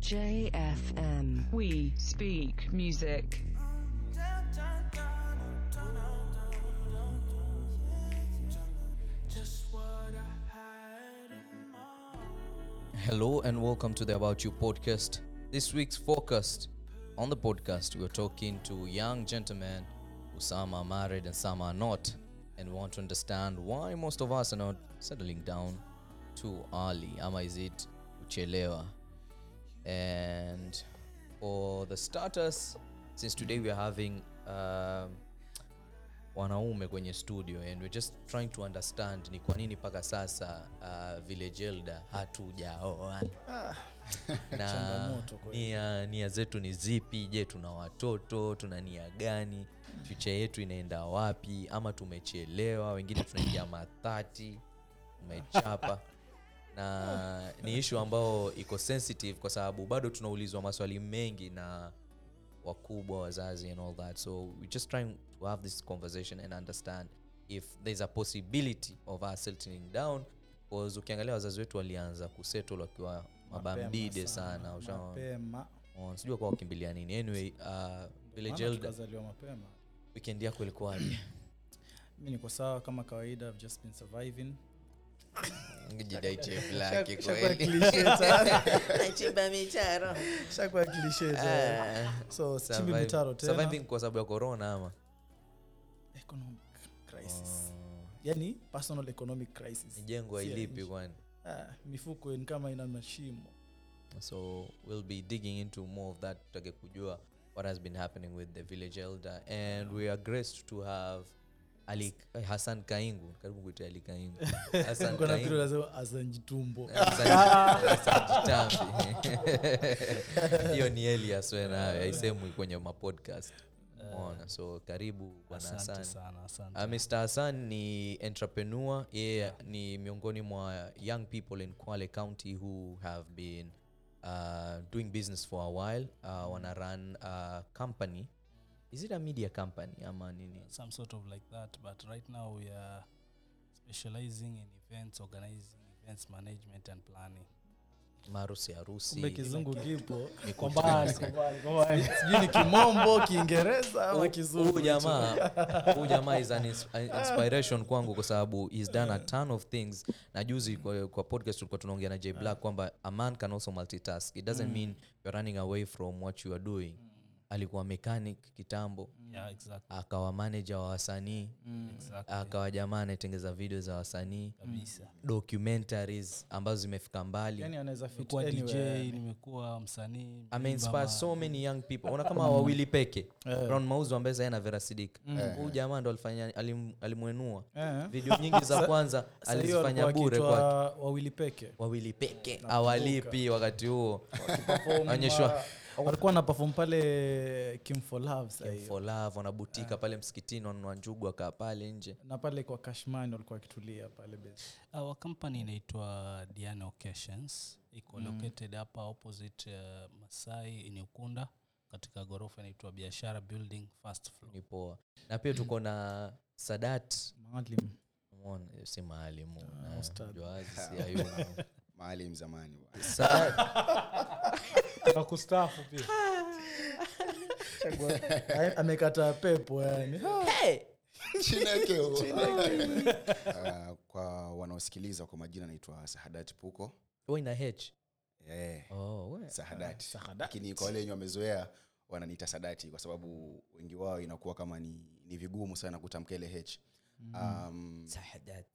JFM. We speak music. Hello and welcome to the About You podcast. This week's focus on the podcast, we're talking to young gentlemen who some are married and some are not, and want to understand why most of us are not settling down too early. Ama is it uchelewa? And for the starters, since today we are having um, wanaume kwenye studio and we're just trying to understand ni kwa nini mpaka sasa uh, village elder hatujaoa na nia, nia zetu ni zipi? Je tuna watoto? Tuna nia gani? Future yetu inaenda wapi? Ama tumechelewa? Wengine tunaingia mathati tumechapa na ni ishu ambayo iko sensitive kwa sababu bado tunaulizwa maswali mengi na wakubwa wazazi and all that. So we're just trying to have this conversation and understand if there's a possibility of us settling down because ukiangalia wazazi wetu walianza kusettle wakiwa mabamdide sana. sijua kwa wakimbilia nini. Anyway uh, weekend yako ilikuwaje? Mi niko sawa kama kawaida I've just been surviving jidai chef lake Shakuwa kweli cliche tayari. Chimba micharo. Shakuwa cliche tayari. Ah, so sichimbi survive- mitaro tena. kwa sababu ya corona ama? Economic crisis. Oh, yani personal economic crisis. Jengo hailipi kwani? Ah, mifuko ni kama ina mashimo. So we'll be digging into more of that tutake kujua what has been happening with the village elder. And we are graced to have ali eh, kaingu. Karibu kuita ali kaingu. Jitambi. hiyo ni elias wenayo aisemwi kwenye mapodcast mona so karibu bwana hasan Mr. Hassan ni entrepreneur. Yeye ni miongoni mwa young people in Kwale County who have been uh, doing business for a while. Uh, wana run a company is it a media company ama nini? Some sort of like that but right now we are specializing in events organizing events management and planning. Marusi harusi. Kizungu kipo. sijui ni kimombo kiingereza ama kizungu. jamaa is an inspiration kwangu kwa sababu he's done a ton of things. Na juzi kwa, kwa podcast tulikuwa tunaongea na j black kwamba a man can also multitask. It doesn't mean you're running away from what you are doing alikuwa mechanic kitambo. Yeah exactly. Akawa manaja wa wasanii. Exactly. Akawa jamaa anaetengeza video za wasanii. Kabisa. Documentaries ambazo zimefika mbali. Yani anaweza fit nimekuwa dj nimekuwa msanii ameinspire so many young people. Ona kama wawili peke. Ron mauzo ambaye sahii ana verasidika huyu jamaa ndo alifanya alim- alimwenua. Eh. video nyingi za kwanza alizifanya bure kwake. wawili peke? Wawili peke. Awalipi wakati huo. Onyeshwa. Uh, walikuwa na perform pale kim for love sahii for love wanabutika pale msikitini wanunua njugu akaa pale nje. Na pale kwa kashman walikuwa wakitulia pale base. our company inaitwa diana occasions. Iko located hapa opposite uh, masai Inyukunda katika ghorofa inaitwa biashara building first floor. Ni poa. Na pia tuko na sadat. Maalim. Umeona, si maalimu na si ayubu. Maalim zamani. Sadat- akustafu pia. Chagua- pepo yani. Chineke. Ah, kwa wanaosikiliza kwa majina naitwa sahadati puko. Na ina h. Eh, oh, we. sahadati lakini kwa wale wenye wamezoea wananiita sadati kwa sababu wengi wao inakuwa kama ni, ni vigumu sana kutamka ile h. Um, Sadat.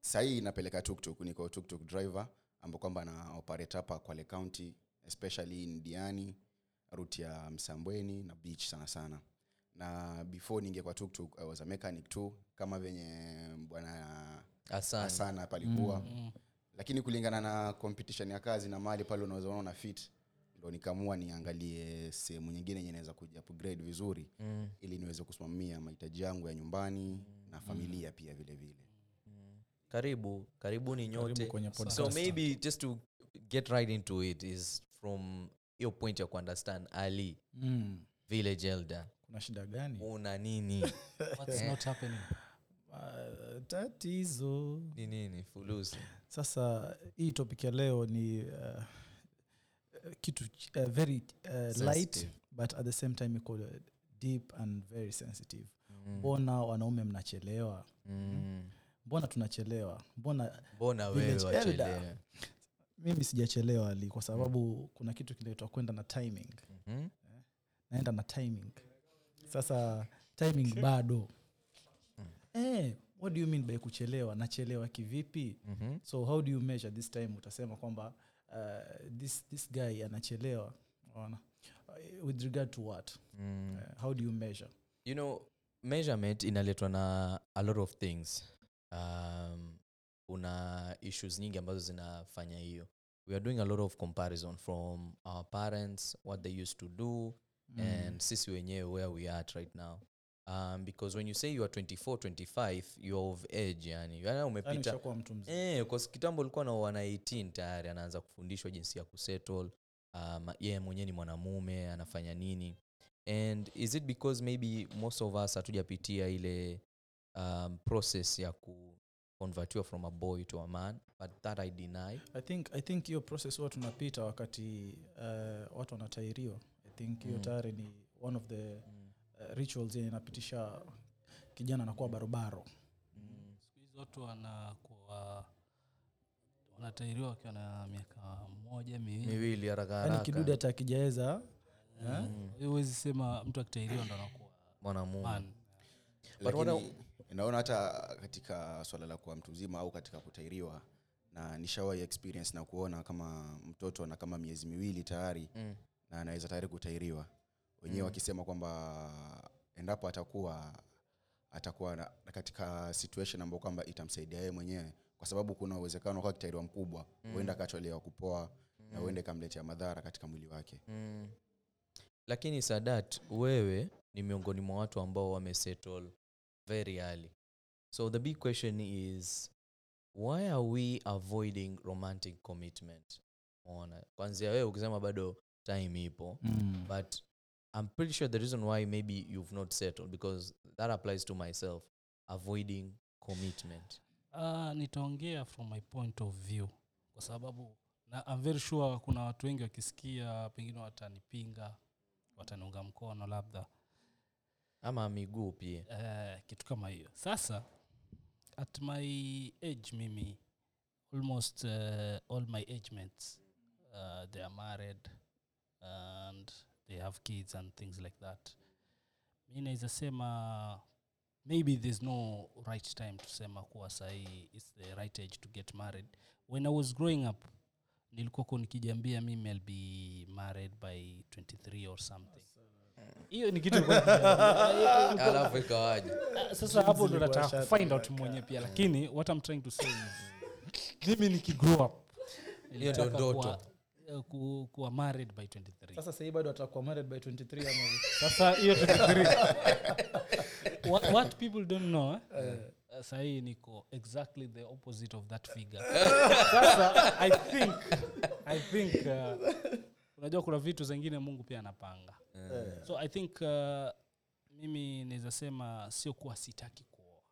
sahii napeleka tuktuk niko tuktuk driver ambao kwamba na operate hapa kwale county especially in diani ruti ya msambweni na beach sana sana. Na before ninge kwa tuktuk i was a mechanic too kama venye bwana sana palikuwa. Mm. lakini kulingana na competition ya kazi na mali pale unawezaona una fit ndo nikamua niangalie sehemu nyingine yenye naweza kuja upgrade vizuri mm. ili niweze kusimamia mahitaji yangu ya nyumbani mm. na familia pia vile vile. Karibu karibuni nyote. karibu so maybe just to get right into it is from hiyo point ya kuunderstand ali mm. village elder. Kuna shida gani? Una nini? What's not happening? Uh, tatizo. Ni nini? Fulusi. Sasa hii topic ya leo ni uh, kitu uh, very uh, light but at the same time iko deep and very sensitive. Mm. mbona wanaume mnachelewa? Mm. mbona tunachelewa? Mbona mbona wewe mimi sijachelewa ali kwa sababu kuna kitu kinaitwa kwenda na timing. Mhm. naenda na timing. Sasa timing bado. Eh, what do you mean by kuchelewa? Nachelewa kivipi? Mhm. so how do you measure this time? Utasema kwamba uh, this, this guy anachelewa. Ona uh, with regard to what? Mm. uh, how do you measure? You know measurement inaletwa na a lot of things. Um, una issues nyingi ambazo zinafanya hiyo. We are doing a lot of comparison from our parents what they used to do and sisi wenyewe where we are at right now. Um, because when you say you are 24 25 you're of age yani. Yani yani umepita Eh, kwa kitambo ulikuwa na wana 18 tayari anaanza kufundishwa jinsi ya kusettle um, yeye mwenyewe ni mwanamume anafanya nini. And is it because maybe most of us hatujapitia ile um, process ya kuconvertiwa from a boy to a man but that i deny. I think i think hiyo process huwa tunapita wakati uh, watu wanatairiwa. I think hiyo Mm. tayari ni one of the uh, rituals yenye inapitisha kijana anakuwa barobaro. Siku hizi watu wanakuwa wanatairiwa wakiwa na miaka moja miwili. Miwili haraka yaani kidude hata akijaweza eh? huwezi sema mtu akitairiwa ndo anakuwa mwanamume. what naona hata katika swala la kuwa mtu mzima au katika kutairiwa na nishawai experience na kuona kama mtoto ana kama miezi miwili tayari Mm. na anaweza tayari kutairiwa wenyewe Mm. wakisema kwamba endapo atakuwa atakuwa na, katika situation ambayo kwamba itamsaidia yeye mwenyewe kwa sababu kuna uwezekano kwa kitairiwa mkubwa huenda akachelewa kupoa na huenda ikamletea madhara katika mwili wake mm. lakini sadat wewe ni miongoni mwa watu ambao wamesettle very early. So the big question is why are we avoiding romantic commitment? Ona kwanzia wewe ukisema bado time ipo mm. but i'm pretty sure the reason why maybe you've not settled because that applies to myself avoiding commitment. Uh, nitaongea from my point of view kwa sababu na I'm very sure kuna watu wengi wakisikia pengine watanipinga wataniunga mkono labda ama miguu pia. Uh, kitu kama hiyo. Sasa at my age mimi almost uh, all my age mates uh, they are married and they have kids and things like that. Mi naweza sema maybe there's no right time to sema kuwa sahii its the right age to get married. When i was growing up nilikuwako nikijiambia mimi i'll be married by 23 or something hiyo ni kitu alafu ikawaje? Ah, sasa hapo ndo nataka kufind out mwenye pia lakini what i'm trying to say is mimi nikigrow up Hiyo ndo ndoto. eh, ku- kuwa married by 23 sasa sahii bado atakuwa married by 23 ama sasa hiyo 23 what, what people don't know eh, uh, sahii niko exactly the opposite of that figure. Sasa i think i think uh, unajua kuna vitu zingine mungu pia anapanga so i think uh, mimi naweza sema sio kuwa sitaki kuoa.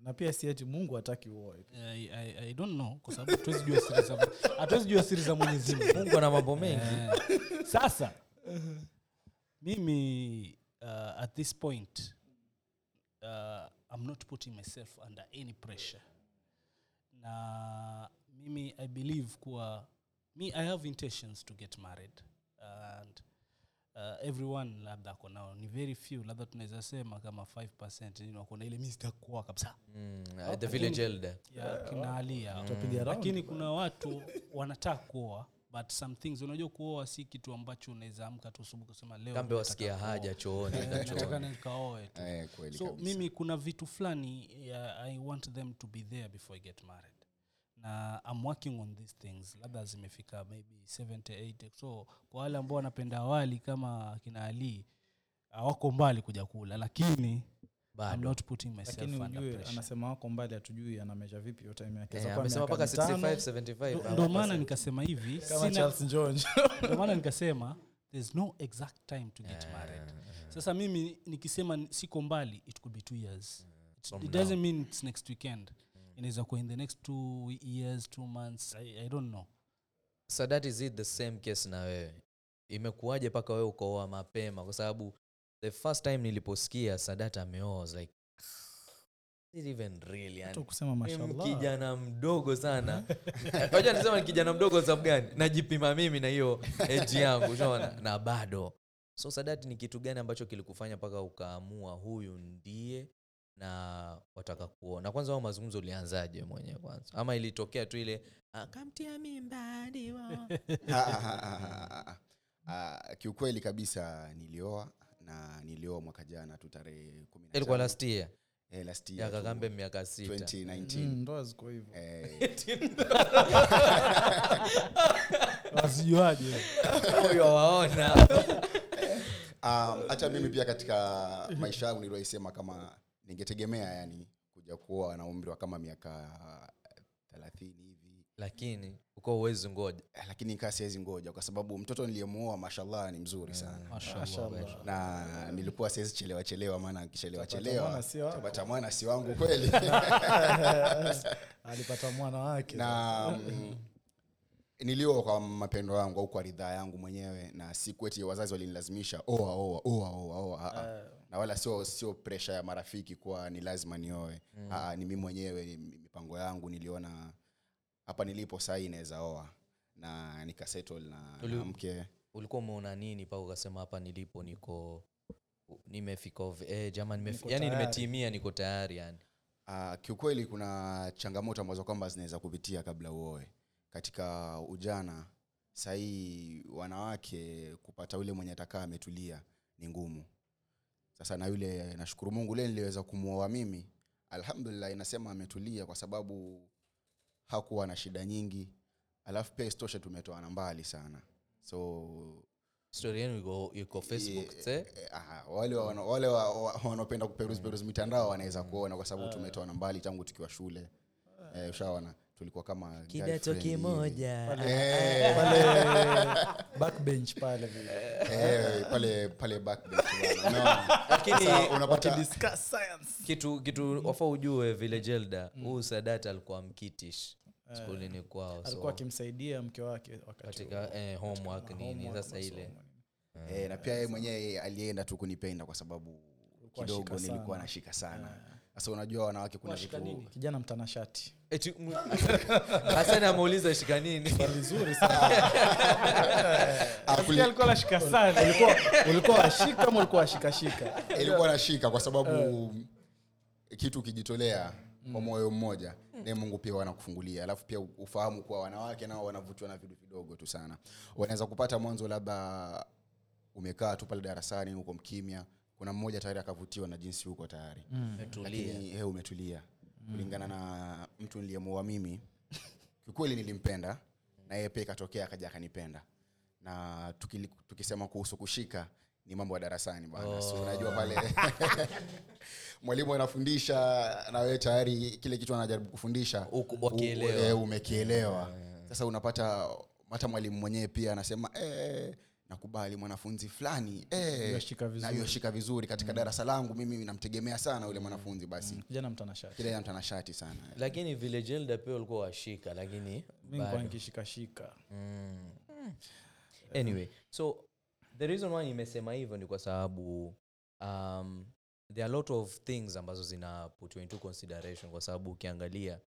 Na pia sieti mungu hataki uoe. I, I, I don't know kwa sababu hatuwezi jua siri za hatuwezi jua siri za mwenyezi mungu. Mungu ana mambo mengi. Eh, sasa mimi uh, at this point uh, i'm not putting myself under any pressure. Na mimi i believe kuwa me i have intentions to get married and uh, everyone labda ako nao. Ni very few labda tunaweza sema kama 5 you know, kuna ile mi sitakuoa kabisa. Mm, uh, the village elder. Ya kinaalia Tutapiga round. lakini kuna watu wanataka kuoa but some things unajua kuoa si kitu ambacho unaweza amka tu asubuhi kusema leo kambe wasikia haja chooni Eh, nataka nikaoe tu. Eh, so kabisa. mimi kuna vitu fulani uh, i want them to be there before i get married na i'm working on these things. Labda zimefika maybe 78 so kwa wale ambao wanapenda awali kama kina ali hawako mbali kuja kula lakini I'm not putting myself lakini under ujue pressure. anasema wako mbali hatujui anamesha vipi hiyo time yake. Eh, Inaweza amesema miaka mpaka mitano, 65 75 Ndo- ndo maana nikasema hivi kama sina, charles jones. ndo maana nikasema there's no exact time to get married. sasa mimi nikisema ni- siko mbali it could be two years. From it doesn't mean it's next weekend inaweza kuwa in the next two years two months i, I don't know. So that is it the same case na wewe. Imekuwaje mpaka wewe ukaoa mapema? Kwa sababu the first time niliposikia sadat ameoa like even real yani? Kusema Mimi kijana mdogo sana. Waja nisema ni kijana mdogo kwa sababu gani? Najipima mimi na hiyo eji yangu ushaona na bado. So sadati ni kitu gani ambacho kilikufanya mpaka ukaamua huyu ndiye na wataka kuona. Kwanza ao mazungumzo ulianzaje mwenyewe kwanza? Ama ilitokea tu ile mimba diwa Ah, ah, ah, ah, kiukweli kabisa nilioa na nilioa mwaka jana tu tarehe kumi na tano. last year? Eh, kakambe miaka sita. 2019 Mm, ndoa ziko hivyo. Eh, huyo waona. Um, hata mimi pia katika maisha yangu niliwaisema kama ningetegemea yani kuja kuoa na umri wa kama miaka thelathini hivi. Lakini uko uwezi ngoja. Eh, lakini kaa siwezi ngoja kwa sababu mtoto niliyemuoa mashallah ni mzuri sana. Mashallah. na nilikuwa siwezi chelewa chelewa maana akichelewa chelewa mwana si mwana si wangu kweli. Alipata mwana wake. Na mm, nilioa kwa mapendo yangu au kwa ridhaa yangu mwenyewe na si kweti wazazi walinilazimisha oa oa oa oa oa ah. Na wala sio sio presha ya marafiki kuwa ni lazima nioe. Mm. ni mi mwenyewe ni mipango yangu niliona hapa nilipo sahii inaweza oa. Na nikasettle na, Uli- na mke. ulikuwa umeona nini mpaka ukasema hapa nilipo niko nimefika eh, nimef- yani nimetimia niko tayari yani Uh, kiukweli kuna changamoto ambazo kwamba zinaweza kupitia kabla uoe. Katika ujana sahii wanawake kupata yule mwenye atakaa ametulia ni ngumu sasa na yule nashukuru mungu ule niliweza kumwoa mimi. Alhamdulillah inasema ametulia kwa sababu hakuwa na shida nyingi. Alafu pia istoshe tumetoana mbali sana. So story yenu iko, iko facebook eh, eh, wale wana- wale wa- wa- wanaopenda kuperuzi peruzi mitandao wanaweza kuona kwa sababu tumetoana mbali tangu tukiwa shule. Eh, ushaona tulikuwa kama kidato kimoja Eh, pale pale. Eh, pale pale backbench bwana, unaona? lakini Sasa unapata Discuss science? Kitu kitu wafa ujue vile jelda huu sadat alikuwa mkitish skulini kwao alikuwa so akimsaidia mke wake katika eh, homework nini sasa ile. eh, na pia yeye mwenyewe alienda tu kunipenda kwa sababu kidogo nilikuwa sana. nashika sana sasa unajua wanawake kuna vitu kijana mtanashati. Eti, ameuliza shika nini? Vizuri sana. Ah, kuli- alikuwa anashika sana. Ulikuwa ulikuwa washika ama ulikuwa washikashika ilikuwa nashika kwa sababu kitu ukijitolea kwa moyo mmoja naye mungu pia wanakufungulia alafu pia ufahamu kuwa wanawake nao wanavutiwa na vitu vidogo tu sana. Wanaweza kupata mwanzo labda umekaa tu pale darasani huko mkimya kuna mmoja tayari akavutiwa na jinsi huko tayari. Tulia lakini he umetulia. Kulingana na mtu niliyemuoa mimi kiukweli nilimpenda na yeye pia ikatokea akaja akanipenda. Na tukili, tukisema kuhusu kushika ni mambo ya darasani bana oh. so unajua pale mwalimu anafundisha na wewe tayari kile kitu anajaribu kufundisha umekielewa. yeah. eh, sasa unapata hata mwalimu mwenyewe pia anasema eh, nakubali mwanafunzi fulani eh, Yoshika vizuri. na yoshika vizuri katika darasa langu mimi namtegemea sana yule mwanafunzi basi. Kijana mtanashati. Kile mtanashati sana. Lakini vile jelda pia ulikuwa washika lakini mi bado. nikuwa nikishikashika anyway so the reason why nimesema hivyo ni kwa sababu um, there are a lot of things ambazo zina into consideration kwa sababu ukiangalia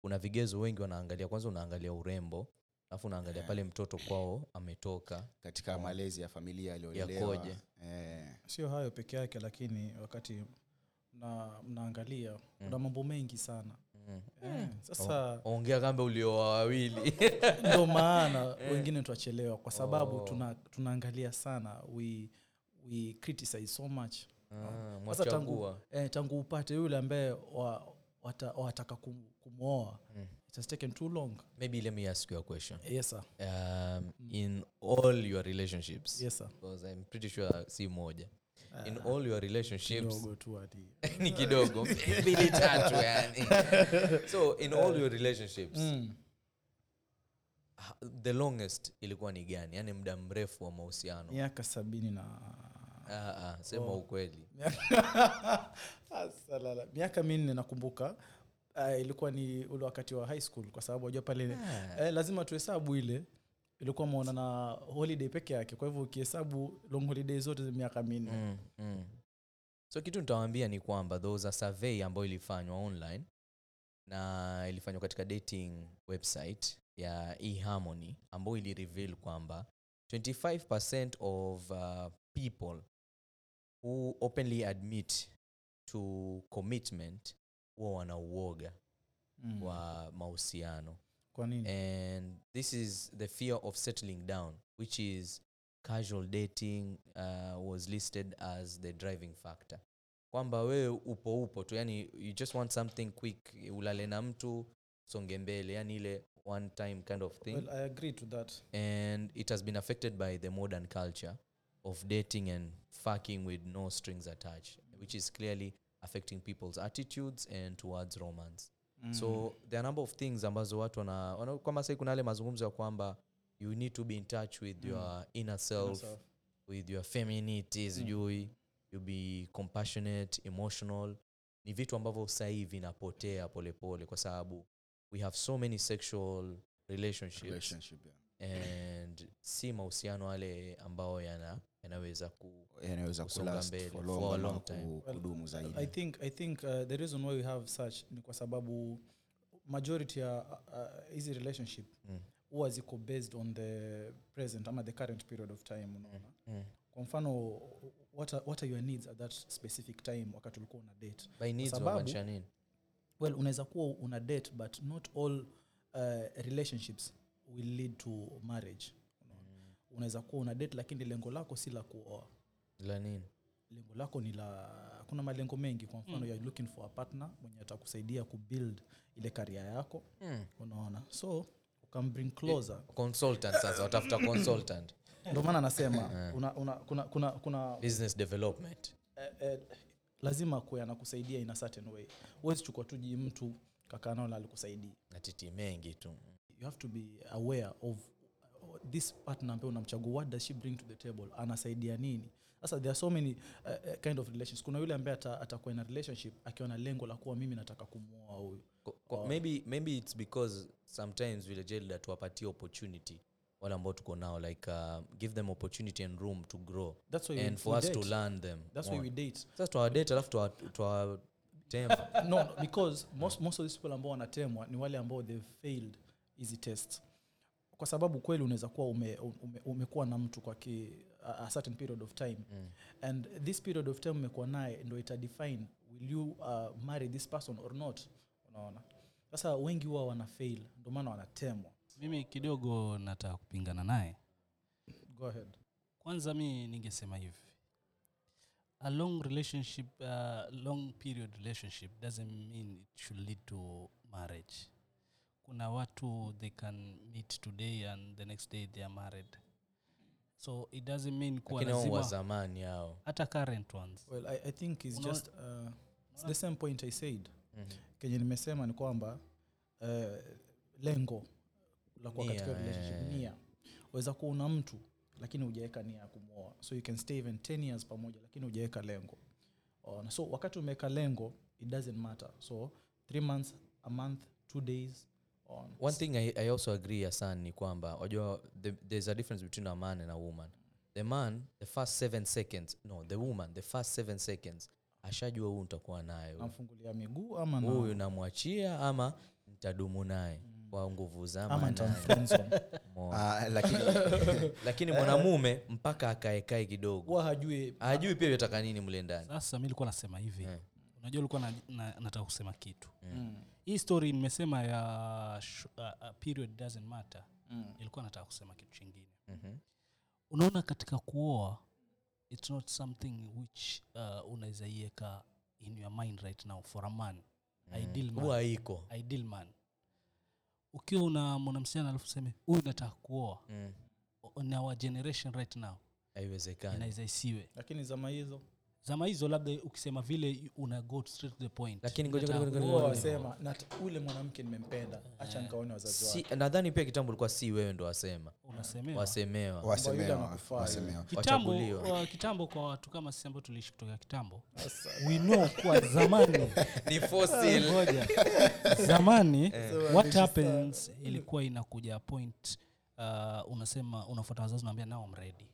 kuna vigezo wengi wanaangalia. Kwanza unaangalia urembo alafu unaangalia pale mtoto kwao ametoka. Katika malezi ya familia aliyolelewa eh, sio hayo peke yake lakini wakati na mnaangalia kuna mambo mengi sana. Eh, sasa ongea kambe ulioa wawili. Ndo maana wengine twachelewa kwa sababu tuna, tunaangalia sana. We, we criticize so much. Ah, sasa tangu, eh, tangu upate yule ambaye wa, wata, wataka kum, kumwoa it has taken too long. Maybe let me ask you a question. Yes sir. um, in all your relationships Yes, sir. because i'm pretty sure si moja. In all your relationships kidogo ni kidogo. Mbili tatu yani. So in all your relationships mm. the longest ilikuwa ni gani? Yani muda mrefu wa mahusiano. Miaka sabini na ah, ah, sema ukweli. Miaka minne nakumbuka uh, ilikuwa ni ule wakati wa high school kwa sababu wajua pale eh, lazima tuhesabu ile ilikuwa maona na holiday peke yake. Kwa hivyo ukihesabu long holiday zote za miaka minne. Mm, mm. so kitu nitawambia ni kwamba those a survey ambayo ilifanywa online na ilifanywa katika dating website ya eharmony ambayo ilireveal kwamba 25% of uh, people who openly admit to commitment huwa wanauoga Mm. wa mahusiano. Kwa nini? And this is the fear of settling down which is casual dating uh, was listed as the driving factor. Kwamba wewe upo upo tu yani you just want something quick ulale na mtu songe mbele yani ile one time kind of thing. Well, i agree to that. And it has been affected by the modern culture of dating and fucking with no strings attached which is clearly affecting people's attitudes and towards romance mm. so there are a number of things ambazo watu wana, wana sai kuna yale mazungumzo ya kwamba you need to be in touch with Mm. your inner self Self. with your femininity sijui you be compassionate emotional ni vitu ambavyo sahii vinapotea polepole kwa sababu we have so many sexual relationships relationship yeah. And si mahusiano yale ambayo yana yanaweza ku yanaweza Kusonga mbele for for a long time. kudumu zaidi i think i think uh, the reason why we have such ni kwa sababu majority ya uh, hizi relationship mm. ziko based on the present ama the current period of time unaona Mm. kwa mfano what are, what are your needs at that specific time wakati ulikuwa una date by needs sababu- well unaweza kuwa una date but not all uh, relationships will lead to marriage. Unaona. unaweza kuwa una date lakini lengo lako si la kuoa. La nini? Lengo lako ni la kuna malengo mengi. Kwa mfano Mm. mm. you're looking for a partner mwenye atakusaidia kubuild ile karia yako. Mm. unaona? So ukambring closer. Consultant sasa watafuta consultant. Ndio maana anasema una, una, kuna, kuna, kuna business development. Eh, eh, lazima kuwe anakusaidia in a certain way. Huwezi chukua tuji mtu kakanao na alikusaidia natiti mengi tu you have to be aware of uh, this partner ambaye unamchagua what does she bring to the table? Anasaidia nini? Sasa there are so many uh, uh, kind of relations kuna yule ambaye ata- atakuwa na relationship akiwa na lengo la kuwa mimi nataka kumwoa huyu. Maybe, maybe it's because sometimes vile jelda tuwapatie opportunity wale ambao tuko nao like uh, give them opportunity and room to grow that's why we, for we us to date. learn them that's why we date. Sasa tuwawadate alafu tuwa- no, no because most, most of these people ambao wanatemwa ni wale ambao they've failed hizi tests. Kwa sababu kweli unaweza kuwa ume, ume, umekuwa na mtu kwa ki, a, a certain period of time. Mm. and this period of time umekuwa naye ndo itadefine will you uh, marry this person or not? Unaona? Sasa wengi huwa wana fail ndio maana wanatemwa. Mimi kidogo nataka kupingana naye. Go ahead. Kwanza mi ningesema hivi. A long relationship uh, long period relationship doesn't mean it should lead to marriage kuna watu they can meet today and the next day they are married. So it doesn't mean kuwa wa zamani hao. hata current ones. Well i, I think it's just uh, it's the same point i said. Mhm. kenye nimesema ni kwamba uh, lengo la kuwa katika relationship nia. Waweza kuwa una mtu lakini hujaweka nia ya kumwoa so you can stay even 10 years pamoja lakini hujaweka lengo. Ona, so wakati umeweka lengo it doesn't matter. So three months a month two days on one thing I, i also agree Hassan ni kwamba wajua the, there's a difference between a man and a woman the man the first seven seconds no the woman the first seven seconds ashajua huu nitakuwa naye namfungulia miguu ama na- huyu namwachia ama nitadumu naye kwa nguvu za ama manane. nitamfriendzone. Umeona? Ah, lakini lakini mwanamume mpaka akaekae kidogo huwa hajui ajui pia yataka nini mle ndani sasa mimi nilikuwa nasema hivi Eh. Unajua ulikuwa na, na, nataka kusema kitu. Mm. hii story nimesema ya sh- uh, uh, period doesn't matter. Mm. ilikuwa nataka kusema kitu chingine. Mhm. unaona katika kuoa its not something which uh, unaweza iweka in your mind right now for a man. Ideal man, huwa iko ideal man. Ukiwa una mwanamsichana alafu seme huyu nataka kuoa. Mm. in our generation right now. Haiwezekani. Inaweza isiwe. Lakini zama hizo zama hizo labda ukisema vile una go straight to the point. Lakini wasema "Nat- ule mwanamke nimempenda hacha nikaone wazazi wake. si, nadhani pia kitambo ulikuwa si wewe ndo wasema. Unasemewa. Wasemewa. Yule wasemewa anakufaa. wasemewa. Kitambo uh, kitambo kwa watu kama sisi ambao tuliishi kutoka kitambo we know kwa zamani. Ni fossil. Zamani so what happens ilikuwa inakuja point uh, uh, unasema unafuata wazazi unaambia nao mredi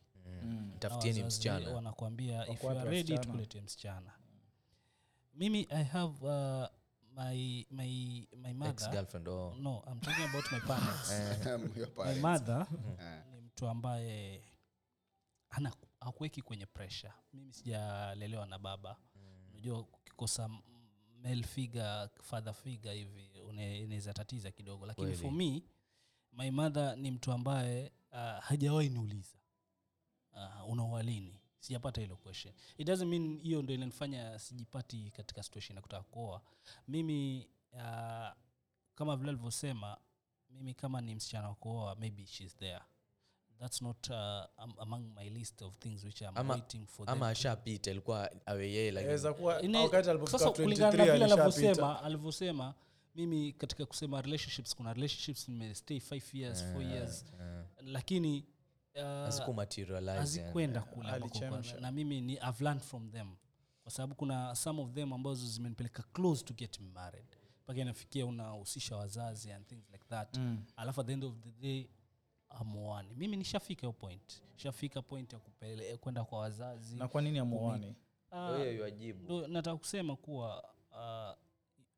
tafutieni msichana. wanakuambia if you are ready tukuletee msichana. Mimi i have uh, my my my mother. Girlfriend oh. no i'm talking about my parents. Your my mother Eh. ni mtu ambaye ana hakuweki kwenye pressure. Mimi sijalelewa na baba. Unajua ukikosa m- male figure father figure hivi inaweza tatiza kidogo. Lakini Kweli. for me my mother ni mtu ambaye uh, hajawahi niuliza uh, unaoalini sijapata hilo question. It doesn't mean hiyo ndo inanifanya sijipati katika situation ya kutaka kuoa. Mimi uh, kama vile alivyosema mimi kama ni msichana wa kuoa maybe she's there. That's not uh, among my list of things which I'm Ama- waiting for ama ashapita ilikuwa awe yeye lakini aweza kuwa Ine- wakati alipofika sasa kulingana na vile alivyosema alivyosema mimi katika kusema relationships kuna relationships nimestay 5 years four years. lakini uh, haziku materialize yani. hazikwenda kule ambako na mimi ni I've learned from them. Kwa sababu kuna some of them ambazo zimenipeleka close to get married. Mpaka inafikia unahusisha wazazi and things like that. Mm. alafu at the end of the day amuani mimi nishafika hiyo point. Shafika point ya kupele- kwenda kwa wazazi. Na kwa nini amuani Ah, yuajibu. ndo nataka kusema kuwa uh,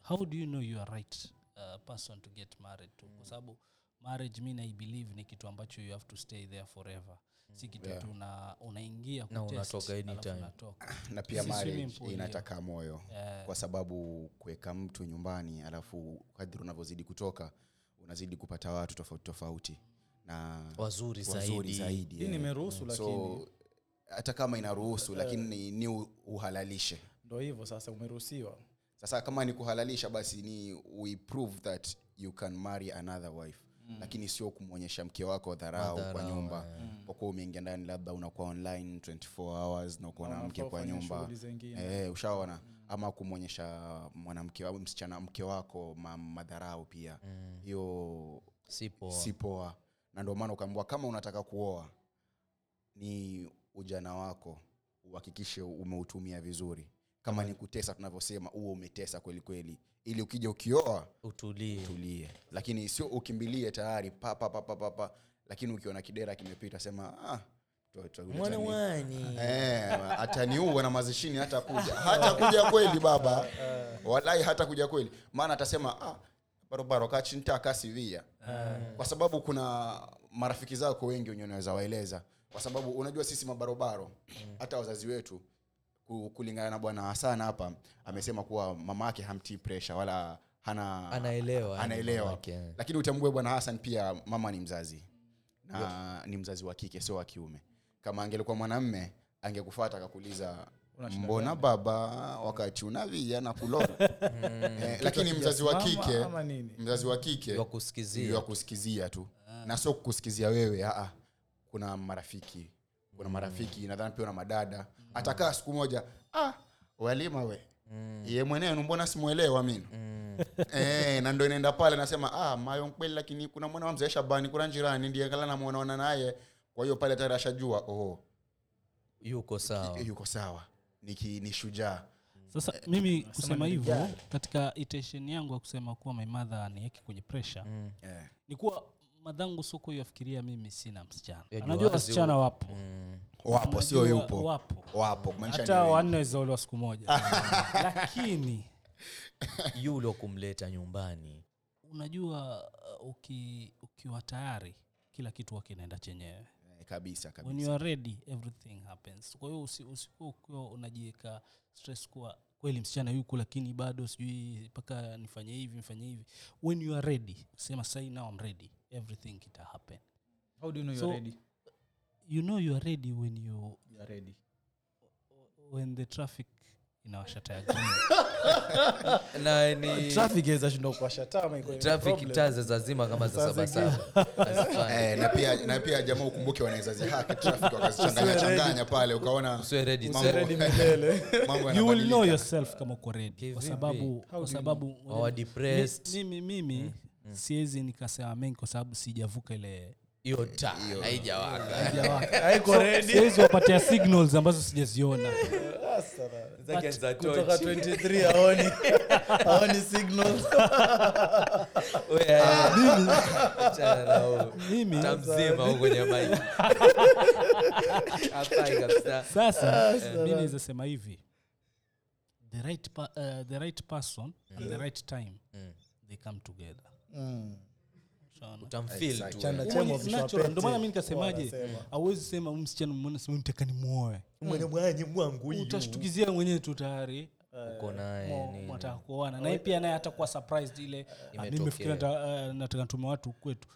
how do you know you are right uh, person to get married to? Kwa sababu marriage mi naibelieve ni kitu ambacho you have to stay there forever. Si kitu Yeah. tu una, unaingia Na unatoka na pia marriage inataka moyo. Yeah. kwa sababu kuweka mtu nyumbani alafu kadri unavyozidi kutoka unazidi kupata watu tofauti tofauti. Na wazuri wazuri zaidi. zaidi yeah. nimeruhusu lakini so hata kama inaruhusu lakini ni, ni uhalalishe. Ndo hivyo sasa umeruhusiwa. Sasa kama ni kuhalalisha basi ni we prove that you can marry another wife mm. lakini sio kumwonyesha mke wako dharau kwa nyumba. yeah. kwa kuwa umeingia ndani labda unakuwa online 24 hours na uko na mke kwa nyumba. eh, ushaona? Ama kumwonyesha mwanamke msichana mke wako ma, madharau pia. Hiyo si poa. si poa. Na ndio maana ukaambua kama unataka kuoa ni ujana wako uhakikishe umeutumia vizuri. Kama ni kutesa tunavyosema huo umetesa kweli kweli ili ukija ukioa utulie. tulie lakini sio ukimbilie tayari pa, pa, pa, pa, pa, pa. lakini ukiona kidera kimepita sema ah, Eh, ataniua na mazishini hata kuja hata kuja kweli baba. Walai hata kuja kweli. Maana atasema ah, barobaro kachintakaasivia kwa sababu kuna marafiki zako wengi wenye unaweza waeleza. Kwa sababu unajua sisi mabarobaro hata wazazi wetu kulingana na bwana hasan hapa amesema kuwa mama yake hamtii presha wala hana anaelewa anaelewa. mamake. lakini utambue bwana hasan pia mama ni mzazi na ni mzazi wa kike sio wa kiume. Kama angelikuwa mwanamme angekufata akakuuliza mbona baba wakati unavia na kulona eh, lakini mzazi wa kike mzazi wa kike Wa kusikizia. tu. Na sio kukusikizia wewe aa. kuna marafiki kuna marafiki nadhani pia na madada atakaa siku moja ah, walima we. Ye mwenenu mbona simwelewa mimi? E, na ndo inaenda pale nasema ah, mayo kweli lakini kuna mwana wa mzee shabani kuna njirani ndiye kala namwonaona naye. Kwa hiyo pale tayari ashajua oh, yuko sawa. Yuko sawa. Niki, ni shujaa. Sasa mimi kusema hivyo katika itetion yangu ya kusema kuwa my mother kwenye pressure Mm. yeah. ni kuwa madhangu soko yafikiria mimi sina msichana. Yajua anajua wasichana wapo. Mm. Wapo sio yupo. wapo. Wapo hata wanne wazaolewa siku moja. Lakini yule kumleta nyumbani. unajua uh, uki, ukiwa tayari kila kitu wake inaenda chenyewe. Kabisa, kabisa. When you are ready everything happens. Kwa hiyo usi- usikuwa ukiwa unajiweka stress kuwa kweli msichana yuko lakini bado sijui mpaka nifanye hivi nifanye hivi. When you are ready sema sai now I'm ready. Everything kita happen. How do you know So- you're ready you know you are ready when you you're ready. when the traffic taa zazima kama za Saa sabasaba Hazifai. eh, na pia na pia jamaa ukumbuke wanaweza zihaki traffic pale ukaona Usiwe ready, Mambo- usiwe ready milele. mambo you will know yourself kama uko ready. Kwa sababu kwa sababu Wawa depressed. Mi- mimi mimi siwezi nikasema mengi kwa sababu sijavuka ile hiyo taa siwezi wapatia signals ambazo sijaziona. Kutoka 23 aoni haoni signals. We, ah, mimi. tamzima huko sasa mi naweza sema hivi. The right, pa, uh, the right person and the right time Mm. they come together. Mm. Maana mi nikasemaje awezi sema. msichana mwana sema nitaka nimwoe. Mwenye mwangu utashtukizia mwenyewe tu tayari. Uko kuoana. Naye pia naye atakuwa surprised ile nimefikiri nata- ah, nataka ntume watu kwetu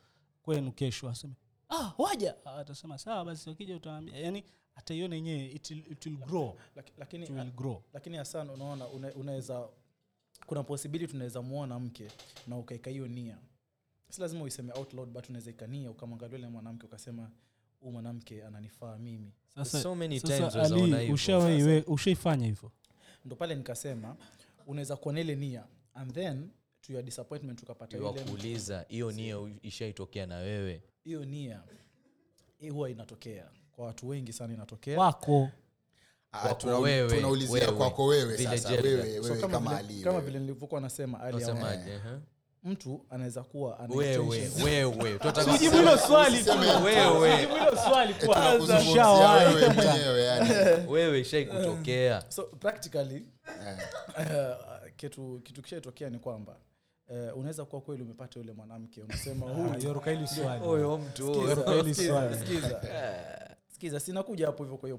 kwenu kesho aseme ah, waja. Ah, atasema sawa basi wakija utawambia. Yani ataiona yenyewe it will, it will grow. Lakini it will grow. lakini hasan unaona unaweza kuna possibility unaweza muona mke na ukaeka hiyo nia si lazima uiseme out loud but unaweza ikania ukamwangalia ule mwanamke ukasema huu mwanamke ananifaa mimi. Sasa, So many sasa times wazaona Ali, hivyo. ushawaiwe- ushaifanya hivyo? Ndo pale nikasema unaweza kuwa na ile nia and then to your disappointment ukapata wakuuliza hiyo nia ishaitokea na wewe? Hiyo nia hii huwa inatokea. Kwa watu wengi sana inatokea. Wako Ah, Kwako tuna- wewe, tunaulizia wewe. kwako wewe Vile sasa wewe, so wewe kama, kama vile, Ali, kama wewe. vile nilivyokuwa nasema unasemaje huh? Mtu anaweza kuwa hilo swali tu. wewe Usijibu hilo swali kwanza. Tunakuzungumzia Ushawahi. wewe mwenyewe yani. Wewe ishai kutokea. So practically Eh. uh, kitu kitu kishaitokea ni kwamba uh, unaweza kuwa kweli umepata yule mwanamke unasema huyo Sikiza, sinakuja hapo hivyo kwa hiyo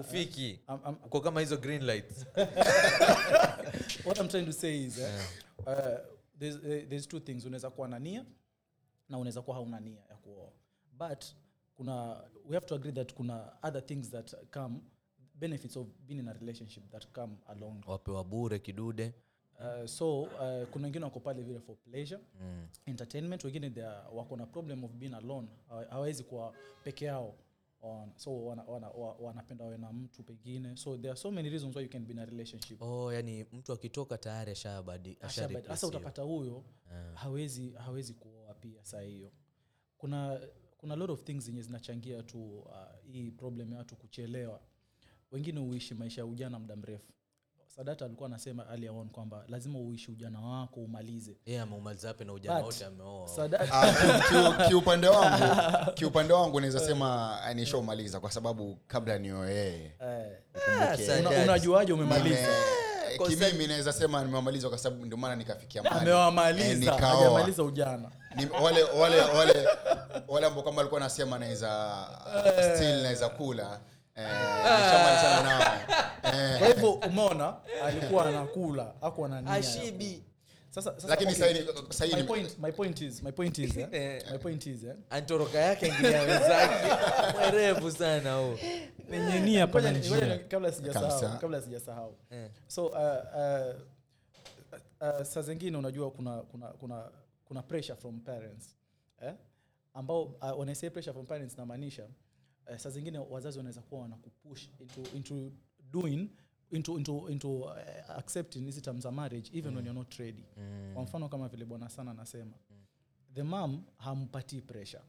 ufiki. Uko kama hizo green lights. What I'm trying to say is eh, uh, there's, eh, there's two things. Unaweza kuwa na nia na unaweza kuwa hauna nia ya kuoa. But kuna we have to agree that kuna other things that come benefits of being in a relationship that come along. Wapewa bure kidude. Uh, so uh, kuna wengine wako pale vile for pleasure mm. entertainment. Wengine wako na problem of being alone. Hawawezi kuwa peke yao on, so wanapenda wana, wana, wawe na mtu pengine. So there are so many reasons why you can be in a relationship. Oh yani mtu akitoka tayari ashabadi hasa utapata huyo hawezi hawezi kuoa pia saa hiyo. Kuna kuna lot of things zenye zinachangia tu uh, hii problem ya watu kuchelewa. Wengine huishi maisha ya ujana muda mrefu sadata alikuwa anasema earlier on kwamba lazima uishi ujana wako umalize. Yeye ameumaliza wapi na ujana But, wote ameoa. Sadata- Ah, kiupande wangu kiupande wangu naweza sema ah, nishaumaliza kwa sababu kabla nioe yeye eh, una- unajuaje umemaliza? Nime- kimimi naweza sema nimewamaliza kwa sababu ndio maana nikafikia mahali. Eh, amewamaliza nikaoa. hajamaliza ujana. Ni- wale wale wale wale ambao kama alikuwa anasema naweza still naweza kula eh, nishamalizana nao. Eh, kwa hivyo umeona alikuwa anakula aku anania ashibi sasa, sasa lakini okay. sahii sahii my point, my point is my point is eh, my point is eh, antoroka yake ingilia wenzake mwerevu sana huu penye nia pana njia kabla sijasahau kabla sijasahau. Eh. so uh, uh, uh, saa zingine unajua kuna kuna kuna kuna pressure from parents eh? ambao uh, when I say pressure from parents namaanisha uh, saa zingine wazazi wanaweza kuwa wanakupush into, into doing into, into, into uh, accepting hizi terms za marriage even when you're not ready. Kwa mfano kama vile bwana sana anasema the mam hampatii pressure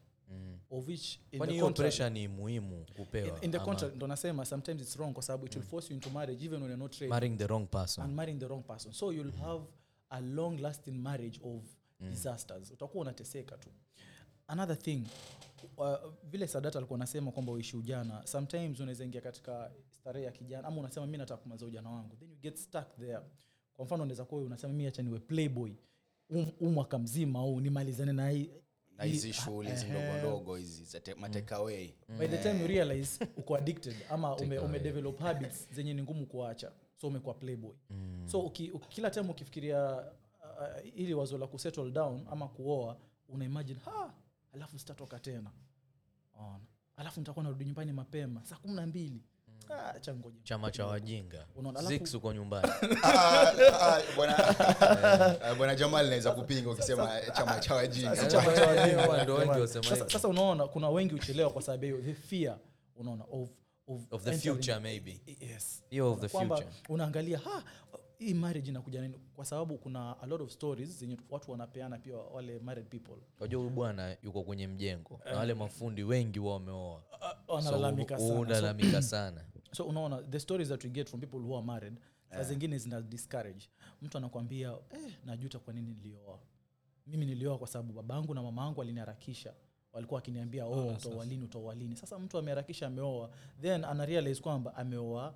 of which in kwani the hiyo pressure ni muhimu kupewa in the ama? ndo nasema sometimes it's wrong kwa sababu it will force you into marriage even when you're not ready. Marrying the wrong person. And marrying the wrong person. So you'll have a long lasting marriage of disasters. Utakuwa unateseka tu another thing uh, vile sadata alikuwa anasema kwamba uishi ujana sometimes unaweza ingia katika starehe ya kijana ama unasema mi nataka kumaliza ujana wangu. Then you get stuck there. Kwa mfano unaweza kuwa unasema mi acha niwe playboy. Huu mwaka mzima huu nimalizane na hii na hizi shughuli hizi ndogo ndogo hizi za matekaway by the time you realize uko addicted ama ume, ume develop habits zenye ni ngumu kuacha so umekuwa playboy. So uki, uki, kila time ukifikiria uh, ili wazo la kusettle down ama kuoa unaimagine ha alafu sitatoka tena. Ona. alafu nitakuwa narudi nyumbani mapema saa kumi na mbili. Ah, acha chama cha wajinga. Unaona, alafu- Six uko nyumbani. Ah, ah, bwana ah, jamal naweza kupinga ukisema chama cha wajinga. Sasa chama cha wajinga, Ndo wengi jamani. wasema Sasa- hivyo. sasa unaona kuna wengi uchelewa kwa sababu hiyo, the fear unaona of, of, of the future maybe. Yes. Hiyo of the future. unaangalia ha hii marriage inakuja nini? Kwa sababu kuna a lot of stories zenye watu wanapeana pia wale married people. Unajua huyu bwana yuko kwenye mjengo na wale mafundi wengi wa wameoa. Uh, wanalalamika So, sana. so, sana. so unaona the stories that we get from people who are married saa zingine zina discourage. Mtu anakwambia eh, najuta kwa nini nilioa? Mimi nilioa kwa sababu babangu na mama yangu aliniharakisha walikuwa wakiniambia oh, utaoa lini sasa mtu ameharakisha ameoa then anarealize kwamba ameoa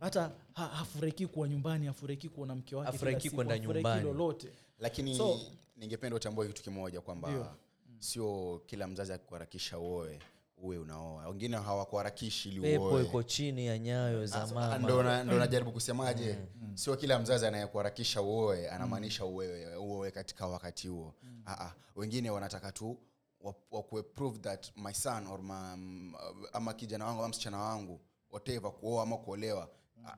hata ha, hafurahiki kuwa nyumbani hafurahiki kuona mke wake Hafurahiki kwenda nyumbani. lolote. Lakini So- ningependa utambue kitu kimoja kwamba sio kila mzazi akuharakisha uoe uwe unaoa. Wengine hawakuharakishi ili pepo iko chini ya nyayo za mama. na- ndo najaribu kusemaje? Sio kila mzazi anayekuharakisha uoe anamaanisha uoe uoe katika wakati huo. Ah, ah. wengine wanataka tu wa- wakuwe that my son or my, ama kijana wangu ama msichana wangu whatever kuoa ama kuolewa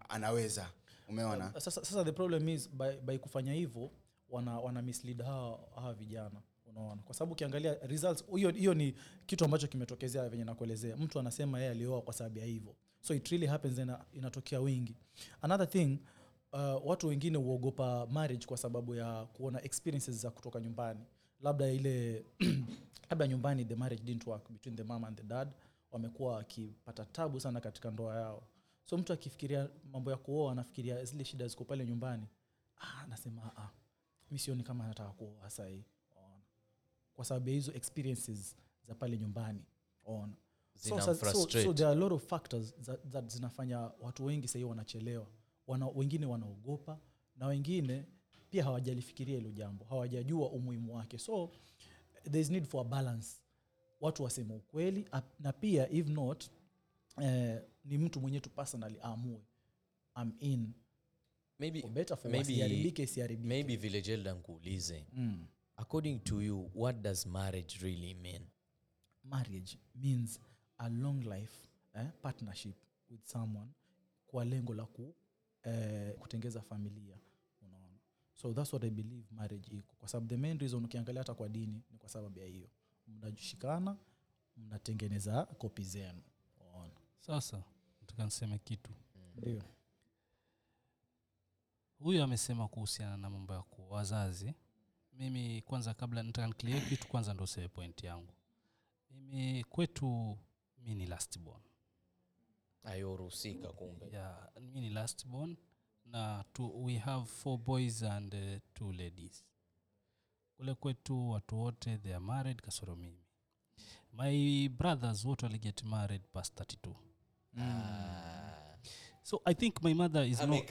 anaweza. Umeona? Sasa, sasa the problem is by, by kufanya hivyo wana, wana mislead hawa, hawa vijana. Unaona? Kwa sababu ukiangalia results hiyo hiyo ni kitu ambacho kimetokezea venye nakuelezea. Mtu anasema yeye alioa kwa sababu ya hivyo. So it really happens ina, inatokea wingi another thing uh, watu wengine huogopa marriage kwa sababu ya kuona experiences za kutoka nyumbani. Labda ile labda nyumbani the marriage didn't work between the mom and the dad. Wamekuwa wakipata tabu sana katika ndoa yao. So mtu akifikiria mambo ya kuoa anafikiria zile shida ziko pale nyumbani. Ah, anasema ah, mi sioni kama anataka kuoa sahii kwa sababu ya hizo experiences za pale nyumbani. Ona. So, so, so there are a lot of factors that, that zinafanya watu wengi sahii wanachelewa. Wana, wengine wanaogopa na wengine pia hawajalifikiria hilo jambo. Hawajajua umuhimu wake. So there is need for a balance. Watu waseme ukweli na pia if not eh, ni mtu mwenyewe tu personally aamue am in. Maybe, for better for maybe- worse, iharibike maybe vile jelda nkuulize. Mm. according to you what does marriage really mean? Marriage means a long life eh, partnership with someone kwa lengo la ku, eh, kutengeza familia so thats what i believe marriage iko. Kwa sababu the main reason ukiangalia hata kwa dini ni kwa sababu ya hiyo. Mnashikana mnatengeneza kopi zenu. Unaona? Sasa nataka niseme kitu. Ndio. Huyu amesema kuhusiana na mambo ya wazazi. Mimi kwanza kabla nataka niklie kitu kwanza ndo seme point yangu. Mimi kwetu mi ni last born. Ayoruhusika kumbe. Yeah, mi ni last born na two, we have four boys and uh, two ladies. Kule kwetu watu wote they are married kasoro mimi. My brothers wote waliget married past 32 so i think my mother is not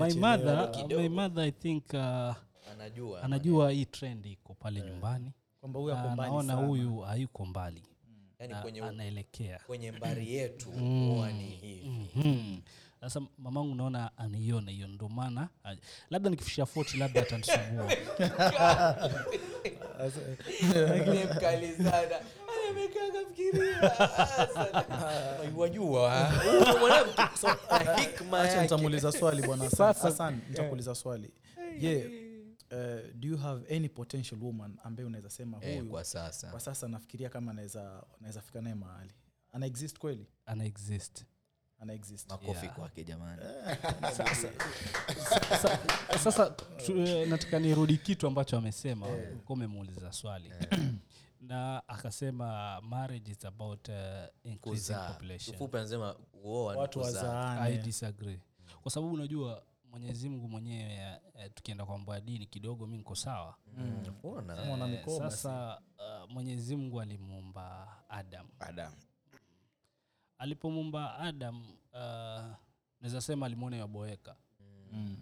my mother, my mother i think uh, anajua. anajua hii trend iko pale nyumbani. Kwamba huyu ako Na mbali naona huyu hayuko mbali yani kwenye, anaelekea. kwenye mbari yetu huwa ni hivi. Mhm. sasa mamangu naona aniona hiyo ndo maana labda nikifisha 40 labda atanisumbua. Swali bwana. Nitakuuliza swali. Je uh, do you have any potential woman ambaye unaweza sema Eh, huyu kwa sasa. kwa sasa nafikiria kama naweza anaweza fika naye mahali. Ana exist kweli? Ana exist. Ana exist. Makofi Yeah. kwake jamani. Sasa tu, eh, nataka nirudi kitu ambacho amesema. Ulikuwa umemuuliza swali. Na akasema marriage is about uh, increasing population. Ufupi anasema kuoa watu kuzaa. I disagree. Kwa sababu unajua mwenyezi mungu mwenyewe eh, tukienda kwa mambo ya dini kidogo mi niko sawa. Mm. Mwana Eh, mikoba, sasa uh, mwenyezi mungu alimuumba adam. Adam. alipomuumba adam uh, naweza sema alimwona yaboeka. Mm. mm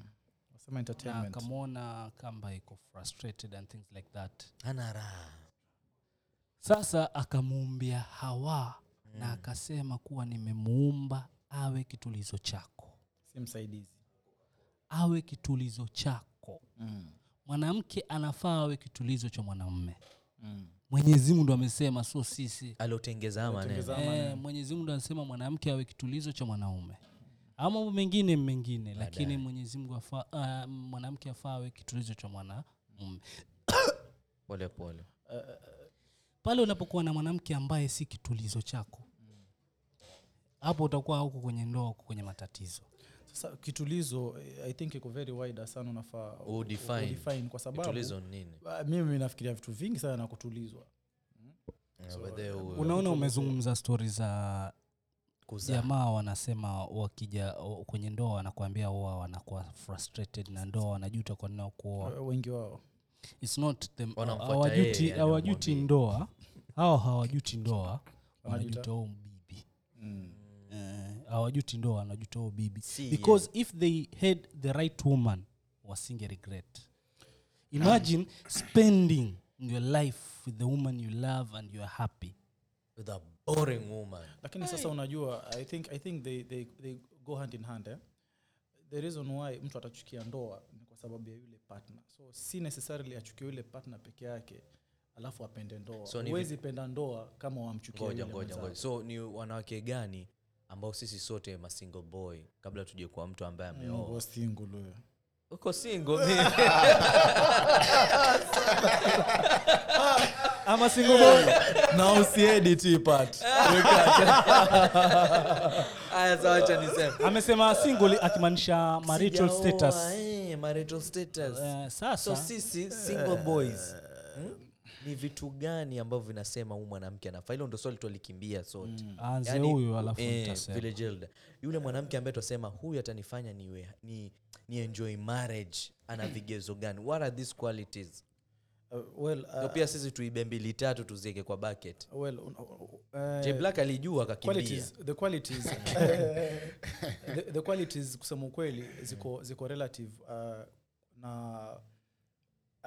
akamwona kamba iko frustrated and things like that. Raha. Sasa akamuumbia hawa na akasema kuwa nimemuumba awe kitulizo chako. Si msaidizi awe kitulizo chako. Mm. mwanamke anafaa awe kitulizo cha mwanamume. Mm. mwenyezi mungu ndo amesema sio sisi. Aliotengeza maneno. Zama eh, neno. mwenyezi mungu ndo anasema mwanamke awe kitulizo cha mwanaume au mambo mengine mengine lakini mwenyezi mungu uh, mwanamke afaa awe kitulizo cha mwanamume. Pole pole. Pale unapokuwa na mwanamke ambaye si kitulizo chako hapo utakuwa huko kwenye ndoa huko kwenye matatizo kitulizo eh, i think iko very wide sana unafaa Udefine. udefine kwa sababu tulizo ni nini? Ah, mimi nafikiria vitu vingi sana na kutulizwa. Yeah, but they will- unaona umezungumza stori za kuzaa. jamaa wanasema wakija o- kwenye ndoa wanakuambia huwa wanakuwa frustrated na ndoa wanajuta kwa nini kuoa. Uh, wengi wao. Its not them Wanamfuata hawajuti yeye, yani hawajuti ndoa. Hao hawajuti ndoa Wanajuta? wanajuta mbibi. Bibi Eh, hawajuti ndoa wanajuta o bibi Si, because if they had the right woman wasinge regret. Imagine spending your life with the woman you love and you are happy. With a boring woman. Lakini sasa unajua i think, I think they, they, they go hand in hand eh? the reason why mtu atachukia ndoa ni kwa sababu ya yule partner. So si necessarily achukie yule partner peke yake alafu apende ndoa. So huwezi penda ndoa kama wamchukia so ni wanawake gani ambao sisi sote masingle boy kabla tuje kuwa mtu ambaye Mm, ameoa. was uko single mimi. Ama single boy. na usiedit hii part. Haya sawa acha niseme. Amesema single akimaanisha marital Sijaoa, status eh, marital status. Eh, so sisi single boys hmm? Ni vitu gani ambavyo vinasema huu mwanamke anafaa? Hilo ndo swali twalikimbia sote. Aanze Yaani, huyu alafu eh, nitasema. vile Gilda. yule mwanamke ambaye twasema huyu atanifanya niwe ni, ni enjoy marriage ana vigezo gani? What are these qualities? Uh, well, uh, pia sisi tuibe mbili tatu tuzieke kwa bucket. well, uh, uh, J Black alijua akakimbia. the qualities the, the qualities kusema ukweli ziko ziko relative uh, na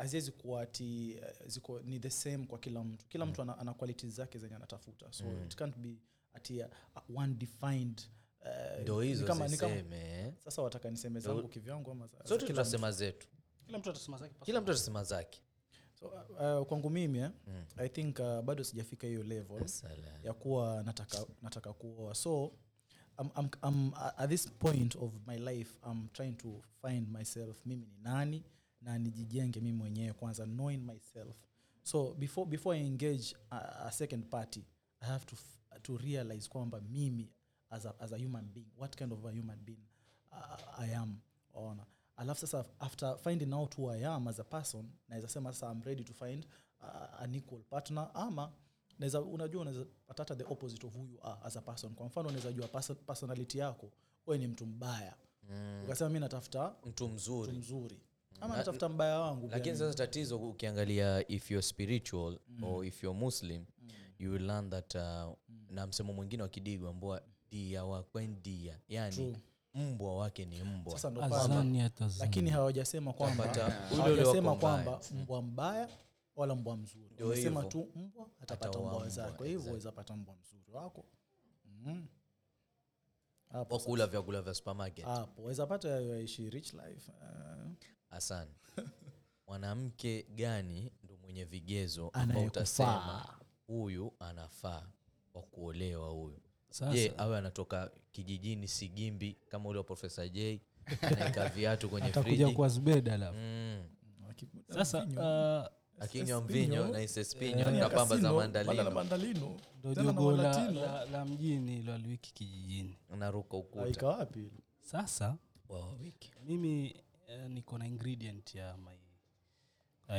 haziwezi kuwa ati uh, ziko ni the same kwa kila mtu. Kila mtu ana, ana qualities zake zenye anatafuta. So it can't be ati uh, one defined uh, ndo hizo kama- kama- sasa wataka niseme zangu kivyangu ama tutasema zetu. Kila mtu atasema zake kila mtu atasema zake. So, uh, kwangu mimi eh, i think uh, bado sijafika hiyo level Asala. ya kuwa nataka, nataka kuoa. So I'm, I'm, I'm, at this point of my life i'm trying to find myself. Mimi ni nani na nijijenge mi mwenyewe kwanza knowing myself. So before, before i engage a, a second party i have to, to realize kwamba mimi as a, as a human being what kind of a human being uh, i am ona. Alafu sasa after finding out who i am as a person naweza sema sasa i'm ready to find uh, an equal partner ama naweza unajua unaweza pata hata the opposite of who you are as a person. Kwa mfano unaweza jua perso- personality yako we ni mtu mbaya. Mm. ukasema mi natafuta mtu mtu mzuri mzuri ama natafuta mbaya wangu lakini sasa tatizo ukiangalia if you're spiritual or if you're muslim you will learn that uh, na msemo mwingine wa kidigo ambao dia wakwendia yani True. mbwa wake ni mbwa. Sasa ndo pale azani hata lakini hawajasema kwamba kwamba mbwa mbaya wala mbwa mzuri. Wamesema tu mbwa atapata mbwa wazake, kwa hivyo waweza pata mbwa mzuri wako. Hapo wakula vyakula vya supermarket. Hapo. Waweza pata rich life uh, asante. Mwanamke gani ndo mwenye vigezo ambao utasema huyu anafaa wa kuolewa huyu? Je awe anatoka kijijini sigimbi kama ule wa profesa j anaeka viatu kwenye atakuja friji? kwa zbeda alafu. Mm. sasa uh, akinywa mvinyo na isespinyo na pamba za mandalino. Mandalino. Ndo jogo la, la, la mjini lwaliwiki kijijini. Naruka ukuta. Aika sasa wa mimi uh, niko na ingredient ya my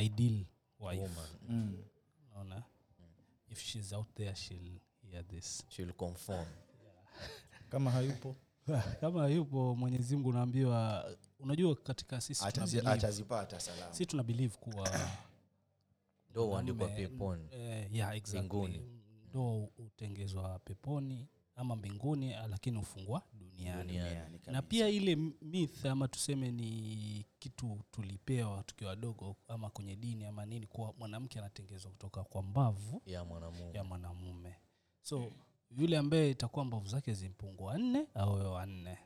ideal wife. Mm. naona if she's out there she'll hear this. She'll conform. Kama hayupo. Kama yupo mwenyezi mungu unaambiwa unajua katika sisi tuna believe, atazipata salama si tuna believe kuwa ndo uandikwa peponi. eh, yeah, exactly. Ndo hutengezwa peponi ama mbinguni ah, lakini hufungwa duniani. Duniani. Na pia ile myth ama tuseme ni kitu tulipewa tukiwa wadogo ama kwenye dini ama nini kuwa mwanamke anatengezwa kutoka kwa mbavu ya mwanamume. ya mwanamume. So yule ambaye itakuwa mbavu zake zimpungua nne au wanne.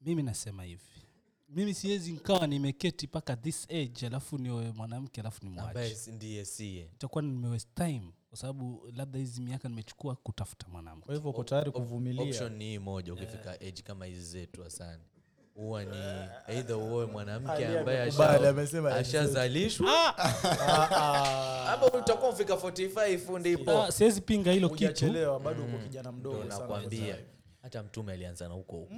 Mimi nasema hivi mimi siwezi nkawa nimeketi mpaka this age alafu niwe mwanamke alafu ni ambaye mwache si- sie itakuwa nimewest time kwa sababu labda hizi miaka nimechukua kutafuta mwanamke. Kwa hivyo uko tayari kuvumilia. ni hii moja ukifika age kama hizi zetu hasani huwa ni eidha uoe mwanamke ambaye ashazalishwa. ama utakuwa mfika 45 ndipo. Ah, siwezi pinga hilo kitu. Bado uko kijana mdogo nakwambia hata mtume alianza na huko huko.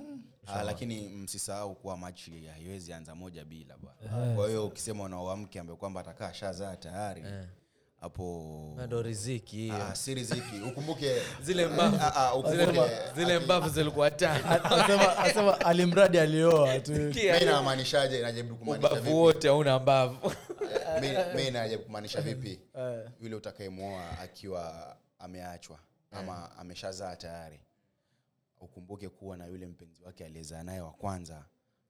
Ah, lakini msisahau kuwa machi haiwezi anza moja bila bwana. Kwa hiyo ukisema unaoamke ambaye kwamba atakaa shazaa tayari hapo ndo riziki hiyo. Ah, si riziki. Ukumbuke zile mbavu. Ah, ah, zile, mbavu. zilikuwa tano Asema- asema alimradi alioa tunamaanishaje najaribu kumaanisha wote hauna mbavu. Mi- mi najaribu kumaanisha vipi? Eh. yule utakayemwoa akiwa ameachwa ama ameshazaa tayari ukumbuke kuwa na yule mpenzi wake aliyezaa naye wa kwanza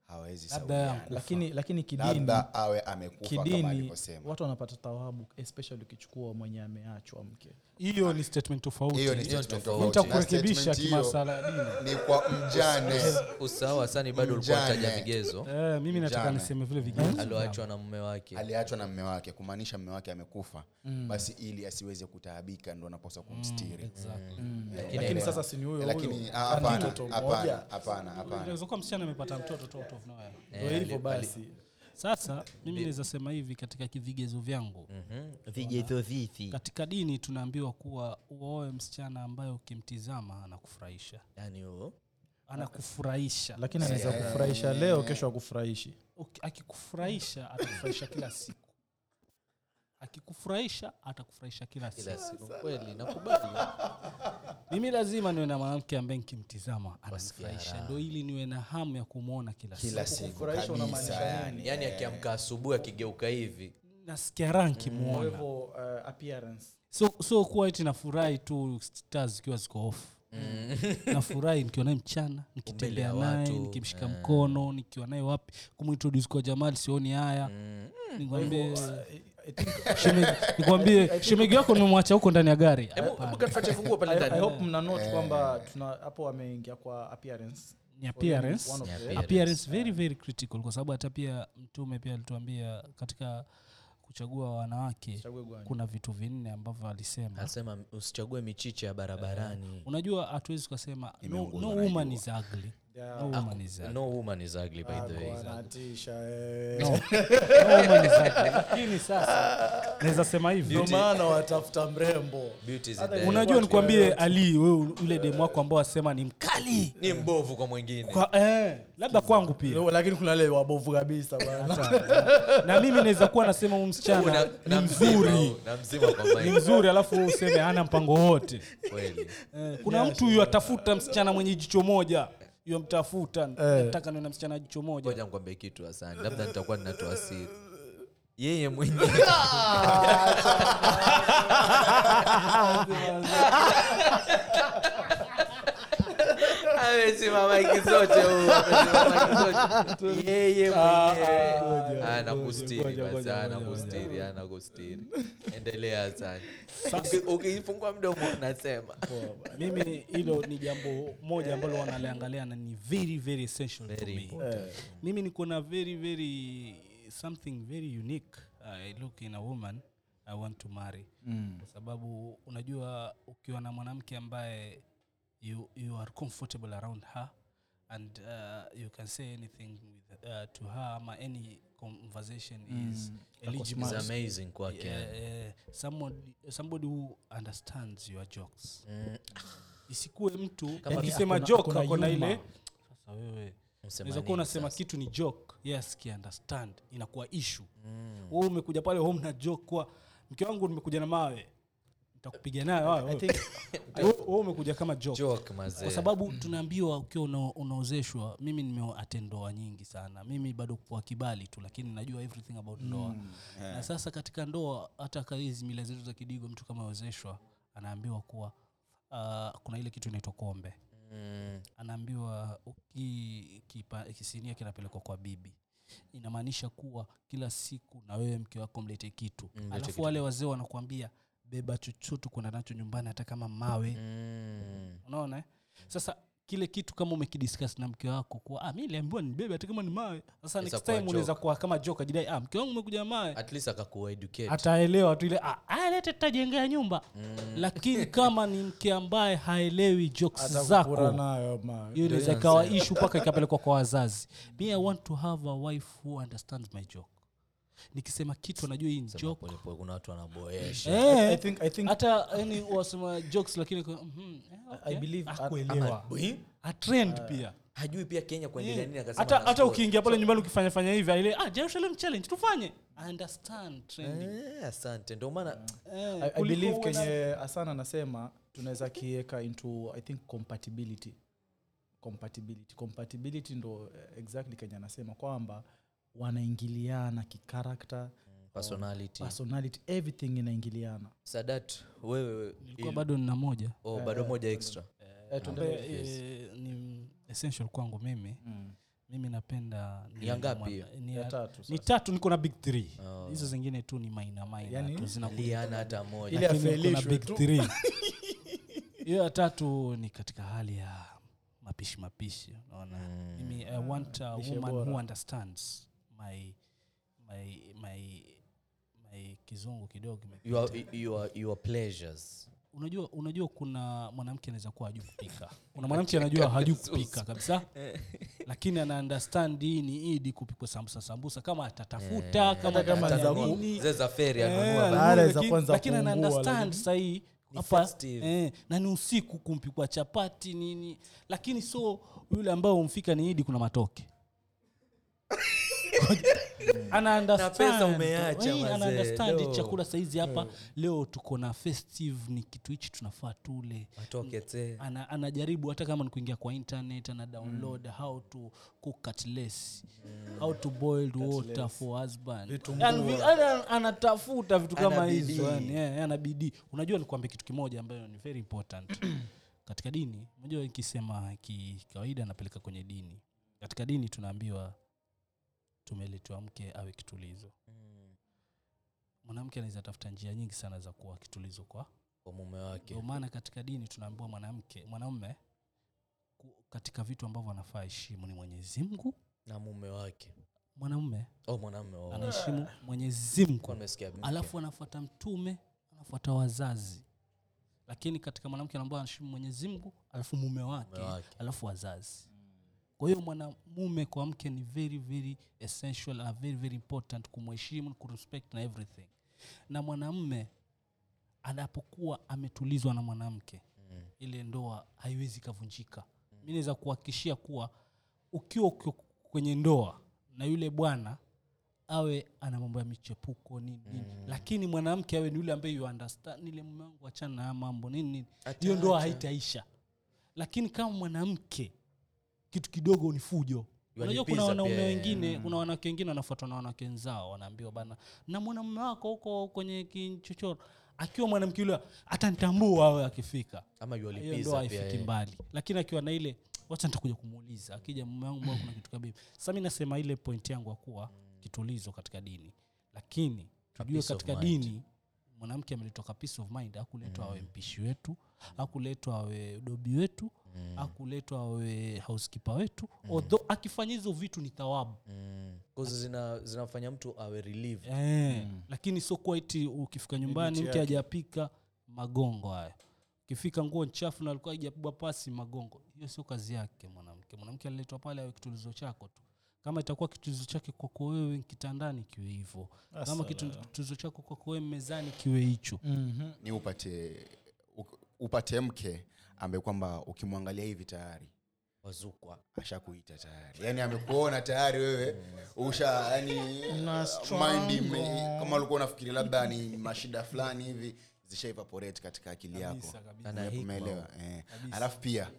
hawawezi saudiana. lakini lakini kidini labda awe amekufa kama alivyosema watu wanapata thawabu especially ukichukua mwenye ameachwa mke hiyo ni statement tofautitakurekebisha kimasala ni kwa mjane. Usawa sani bado ulikuwa vigezo. E, mimi nataka niseme vile vigezo. Alioachwa na mume wake. Aliachwa na mme wake kumaanisha mme wake amekufa. Basi ili asiweze kutaabika ndo anapaswa kumstiri. lakini sasa si ni huyo lakini huyo ah, ana hapana hapana hapana hapana. Inaweza kuwa msichana amepata mtoto out of hivyo basi sasa mimi naweza sema hivi katika vigezo vyangu. Vigezo vipi? Katika dini tunaambiwa kuwa uoe msichana ambaye ukimtizama anakufurahisha. Yani huo? Anakufurahisha. Lakini anaweza kufurahisha leo kesho akufurahishi. Akikufurahisha atakufurahisha kila siku akikufurahisha atakufurahisha kila kila siku. kweli nakubali. Mimi lazima niwe na mwanamke ambaye nkimtizama ananifurahisha. Ndo ili niwe na hamu ya kumwona kila, kila siku yani. yani akiamka asubuhi akigeuka hivi. Nasikia raha nkimwona hivyo uh, so, so kuwa iti nafurahi tu stars zikiwa ziko off. Nafurahi nikiwa naye mchana nikitembea naye nikimshika nikimshika mkono nikiwa naye wapi kumintroduce kwa jamali sioni haya. Nikwambie shemegi- nikwambie shemegi wako nimemwacha huko ndani ya gari. I, I hope mna note kwamba tuna hapo ameingia kwa appearance. Ni appearance. One of the- appearance. appearance very very critical kwa sababu hata pia mtume pia alituambia katika kuchagua wanawake Chague gani? kuna vitu vinne ambavyo alisema. Anasema usichague michiche ya barabarani. Unajua hatuwezi tukasema no, no woman is ugly. No woman is ugly. no woman is ugly by the way. no woman is ugly. Lakini sasa naweza sema hivi. Ndio maana watafuta mrembo. Beauty is in Hata unajua nikwambie ali wewe ule demu wako ambao wasema ni mkali. Ni mbovu kwa mwingine. Kwa, eh, labda kwangu pia. Lakini kuna le wabovu kabisa bana na mimi naweza kuwa nasema huyu msichana Na- ni na mzima mzuri. huu, na mzima kwa ni mic, mzuri alafu wewe useme hana mpango wote. Kweli. Eh, kuna mtu huyu atafuta msichana mwenye jicho moja hiyo mtafuta nataka niwe na msichana jicho moja. Nikwambie kitu asani labda nitakuwa ninatoa siri. Yeye mwenyewe amesimama iki zote huyu, amesimama iki zote. yeye mwenyewe. anakustiri ngoja, basi ngoja, anakustiri anakustiri endelea sana ukifungua mdomo unasema. Mimi hilo ni jambo moja ambalo wanaliangalia na ni very very essential to me. important. mimi niko na very very something very unique. I look in a woman i want to marry. Kwa sababu unajua ukiwa na mwanamke ambaye you, you are comfortable around her and uh, you can say anything with, uh, to her ama any conversation is eligible It's amazing kwake. Yeah, uh, somebody, somebody who understands your jokes. Mm, isikuwe mtu akisema joke akona ile. Sasa wewe naweza kuwa unasema kitu ni joke. Yes ki understand. Inakuwa issue. Wewe umekuja pale home na joke kwa mke wangu nimekuja na mawe nitakupiga nayo wewe. Wewe- umekuja kama joke. Joke mazee. Kwa sababu tunaambiwa ukiwa una- unaozeshwa mimi nimeattend ndoa nyingi sana. Mimi bado kwa kibali tu lakini najua everything about ndoa. na sasa katika ndoa hata hizi mila zetu za kidigo mtu kama ozeshwa anaambiwa kuwa uh, kuna ile kitu inaitwa kombe. Mm, anaambiwa kisinia kinapelekwa kwa bibi. Inamaanisha kuwa kila siku na wewe mke wako mlete kitu. Mm, alafu wale wazee wanakuambia beba chochote kwenda nacho nyumbani hata kama mawe. Mm. unaona eh? sasa kile kitu kama umekidiscuss na mke wako kuwa ah, mi liambiwa nibebe hata kama ni mawe. Sasa Inaweza next time unaweza kuwa kama joka ajidai ah, mke wangu umekuja mawe. At least akakuwa educate ataelewa tu ile "Ah, ah, lete tutajengea nyumba. Lakini kama ni mke ambaye haelewi jokes zako hiyo inaweza ikawa ishu mpaka ikapelekwa kwa wazazi. Me i want to have a wife who understands my joke nikisema kitu anajua hii kuna watu wanaboeshahata Eh, I think, I think hata yani wasema jokes lakini kwa- mhm, eh, believe- Hakuelewa. atrend pia. Hajui pia kenya kuendelea nini hata hata ukiingia pale nyumbani ukifanya fanya hivi ile ah jerusalem challenge tufanye. I understand trending. Eh, asante. Ndio maana Eh, I, I believe kenye asana anasema tunaweza kiweka into i think compatibility. Compatibility. Compatibility ndo eh, exactly kenya anasema kwamba wanaingiliana kikarakta personality. personality everything inaingiliana. Sadat wewe ilikuwa bado nina moja. Oh, bado moja extra. yeah, tuendelee. ambaye eh, ni essential kwangu mimi. Mm. mimi napenda ni- ngapi ni ya tatu ni tatu niko na big three. Oh. hizo zingine tu ni maina maina Yani, tu zinakuja. Liana hata moja. Ile Lakini niko na affiliation big three. hiyo ya tatu ni katika hali ya mapishi mapishi naona mimi i want a woman who understands my my my my kizungu kidogo kimepita. your, your, your pleasures. Unajua unajua kuna mwanamke anaweza kuwa hajui kupika. Kuna mwanamke anajua hajui kupika kabisa. Lakini ana understand hii ni idi kupikwa sambusa sambusa kama atatafuta kama Hata kama atafanya za- nini. zile za feri Eh, ana understand sahii hapa eh, na ni usiku kumpikwa chapati nini. Lakini so yule ambao umfika ni idi kuna matoke ana understand. pesa umeacha, ana mazee, understand do. chakula saizi hapa. Leo tuko na festive ni kitu hichi tunafaa tule. Ana, anajaribu hata kama ni kuingia kwa internet ana download how to cook cutlets how to boiled water for husband. Anatafuta vitu kama hizo yani, eh, ana bidii. Unajua nikuambia kitu kimoja ambayo ni very important. Katika dini unajua ikisema kikawaida napeleka kwenye dini. Katika dini tunaambiwa tumeletwa mke awe kitulizo. Mwanamke anaweza tafuta njia nyingi sana za kuwa kitulizo kwa kwa mume wake. Ndio maana katika dini tunaambiwa mwanamke mwanaume katika vitu ambavyo anafaa heshimu ni mwenyezi mungu na mume wake. mwanaume oh mwanamume oh. anaheshimu mwenyezi mungu. Alafu anafuata mtume anafuata wazazi. Lakini katika mwanamke anaambao anaheshimu mwenyezi mungu alafu mume wake, Mume wake. alafu wazazi kwa hiyo mwanamume kwa mke ni very very essential na very very important kumheshimu kurespect na everything. Na mwanamme anapokuwa ametulizwa na mwanamke Mm. ile ndoa haiwezi ikavunjika. Mi naweza kuhakikishia kuwa ukiwa kwenye ndoa na yule bwana awe ana mambo ya michepuko nini nini lakini mwanamke awe ni yule ambaye you understand ile mume wangu achana na mambo nini nini. Hiyo ndoa haitaisha. Lakini kama mwanamke kitu kidogo ni fujo. Unajua kuna wanaume wengine kuna wanawake wengine wanafuatwa na wanawake wenzao wanaambiwa bana na mwanamume wako huko kwenye kichochoro akiwa mwanamke yule atanitambua awe akifika. Hiyo haifiki yeye. mbali. Lakini akiwa na ile wacha nitakuja kumuuliza akija mume wangu mbona kuna kitu kabibi sasa mi nasema ile point yangu akuwa kuwa kitulizo katika dini. Lakini tujue katika dini mwanamke ameletwa ka peace of mind akuletwa awe mpishi wetu akuletwa awe dobi wetu akuletwa awe housekeeper wetu although akifanya hizo vitu ni thawabu. Mm. Zina zinafanya mtu awe relieved. Eh, lakini so kwaiti ukifika nyumbani mke yake. hajapika magongo haya. Ukifika nguo nchafu na alikuwa hajapigwa pasi magongo. Hiyo sio kazi yake mwanamke. Mwanamke aliletwa pale awe kitulizo chako tu. Kama itakuwa kitulizo chake kwako wewe kitandani kiwe hivyo. Kama kitu- kitulizo chako kwako wewe mezani kiwe hicho. Mhm. ni upate upate mke ambaye kwamba ukimwangalia hivi tayari wazukwa. ashakuita tayari. Yani amekuona tayari wewe usha yani mind kama ulikuwa unafikiri labda ni mashida fulani hivi zishaevaporate katika akili yako. Umeelewa? Eh. alafu pia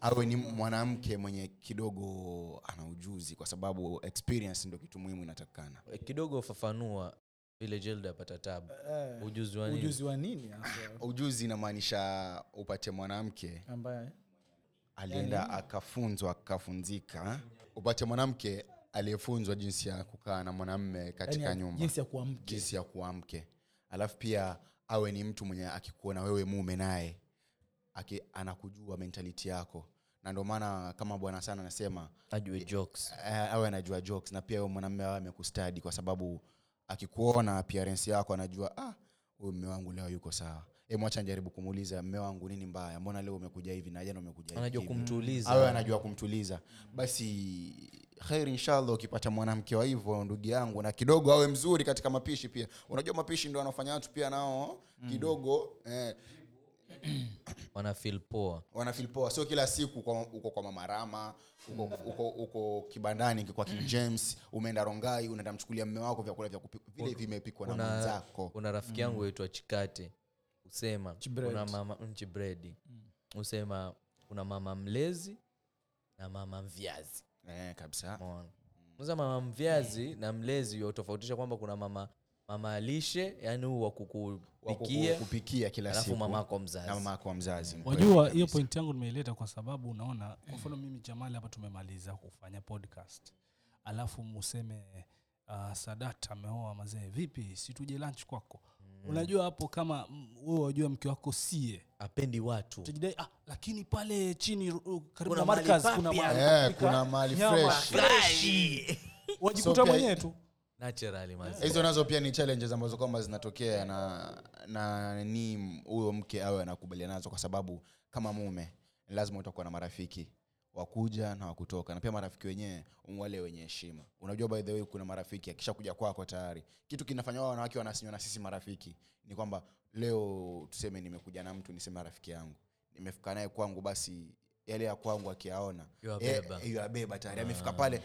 awe ni mwanamke mwenye kidogo ana ujuzi kwa sababu experience ndio kitu muhimu inatakikana. Kidogo ufafanua vile apata tabu. Uh, ujuzi wa nini? ujuzi wa nini ujuzi inamaanisha upate mwanamke ambaye alienda akafunzwa akafunzika. Upate mwanamke aliyefunzwa jinsi ya kukaa na mwanamme katika yani nyumba. jinsi ya kuwa mke jinsi ya kuwa mke alafu pia awe ni mtu mwenye akikuona wewe mume naye anakujua mentality yako. Na ndio maana kama bwana sana anasema ajue jokes. eh, awe anajua jokes. Na pia mwanamme awe amekustadi kwa sababu akikuona appearance yako anajua ah huyu mme wangu leo yuko sawa. E mwacha njaribu kumuuliza mme wangu nini mbaya? Mbona leo umekuja hivi na jana umekuja hivi? Anajua kumtuliza. Awe anajua kumtuliza. Basi kheri inshallah ukipata mwanamke wa hivyo ndugu yangu na kidogo awe mzuri katika mapishi pia. Unajua mapishi ndo anafanya watu pia nao kidogo eh, wana poa wanafeel poa sio kila siku uko, uko kwa mamarama uko, uko, uko kibandani kwa king james umeenda rongai unaenda mchukulia mme wako vyakula vya vile vimepikwa na mwenzako. una rafiki yangu aitwa chikate. Usema Chibred. kuna mama mm. usema una mama mlezi na mama mvyazi eh, kabisa. Sasa mama mvyazi na mlezi yotofautisha kwamba kuna mama mama alishe yani huu wa kukupikia kupikia kila alafu siku. mamako mzazi. Na mamako mzazi wajua hiyo point yangu nimeileta kwa sababu unaona kwa mfano mimi jamali hapa tumemaliza kufanya podcast. Alafu museme uh, sadat ameoa mazee. Vipi? Situje lunch kwako. Unajua hapo kama mm, wewe wajua mke wako sie apendi watu. Tujidai, ah, lakini pale chini uh, karibu na markaz kuna mali, Eh, kuna mali nyama fresh. wajikuta So mwenyewe tu naturally hizo nazo pia ni challenges ambazo kwamba zinatokea na na ni huyo mke awe anakubaliana nazo kwa sababu kama mume lazima utakuwa na marafiki wakuja na wakutoka na pia marafiki wenyewe wale wenye heshima. Unajua by the way kuna marafiki akisha kuja kwako tayari. Kitu kinafanya wao wanawake wanasinywa na sisi marafiki ni kwamba leo tuseme nimekuja na mtu niseme rafiki yangu. Nimefika naye kwangu basi yale ya kwangu akiyaona Yuwabeba. e, tayari. Amefika pale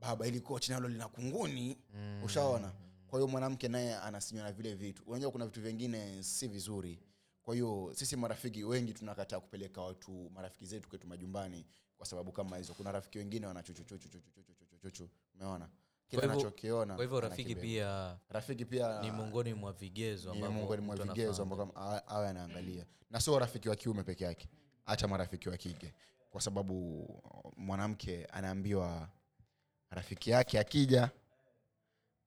baba ili kochi nalo lina kunguni. Mm. ushaona? Kwa hiyo mwanamke naye anasinywa na vile vitu. Unajua kuna vitu vingine si vizuri. Kwa hiyo sisi marafiki wengi tunakataa kupeleka watu marafiki zetu kwetu majumbani kwa sababu kama hizo. Kuna rafiki wengine wanachuchuchuchuchuchuchuchuchu umeona? Kwa hivyo- anachokiona kwa hivyo rafiki pia rafiki pia ni miongoni mwa vigezo ambavyo miongoni mwa vigezo ambavyo awe anaangalia. Na sio rafiki wa kiume peke yake. Hata marafiki wa kike. Kwa sababu mwanamke anaambiwa rafiki yake akija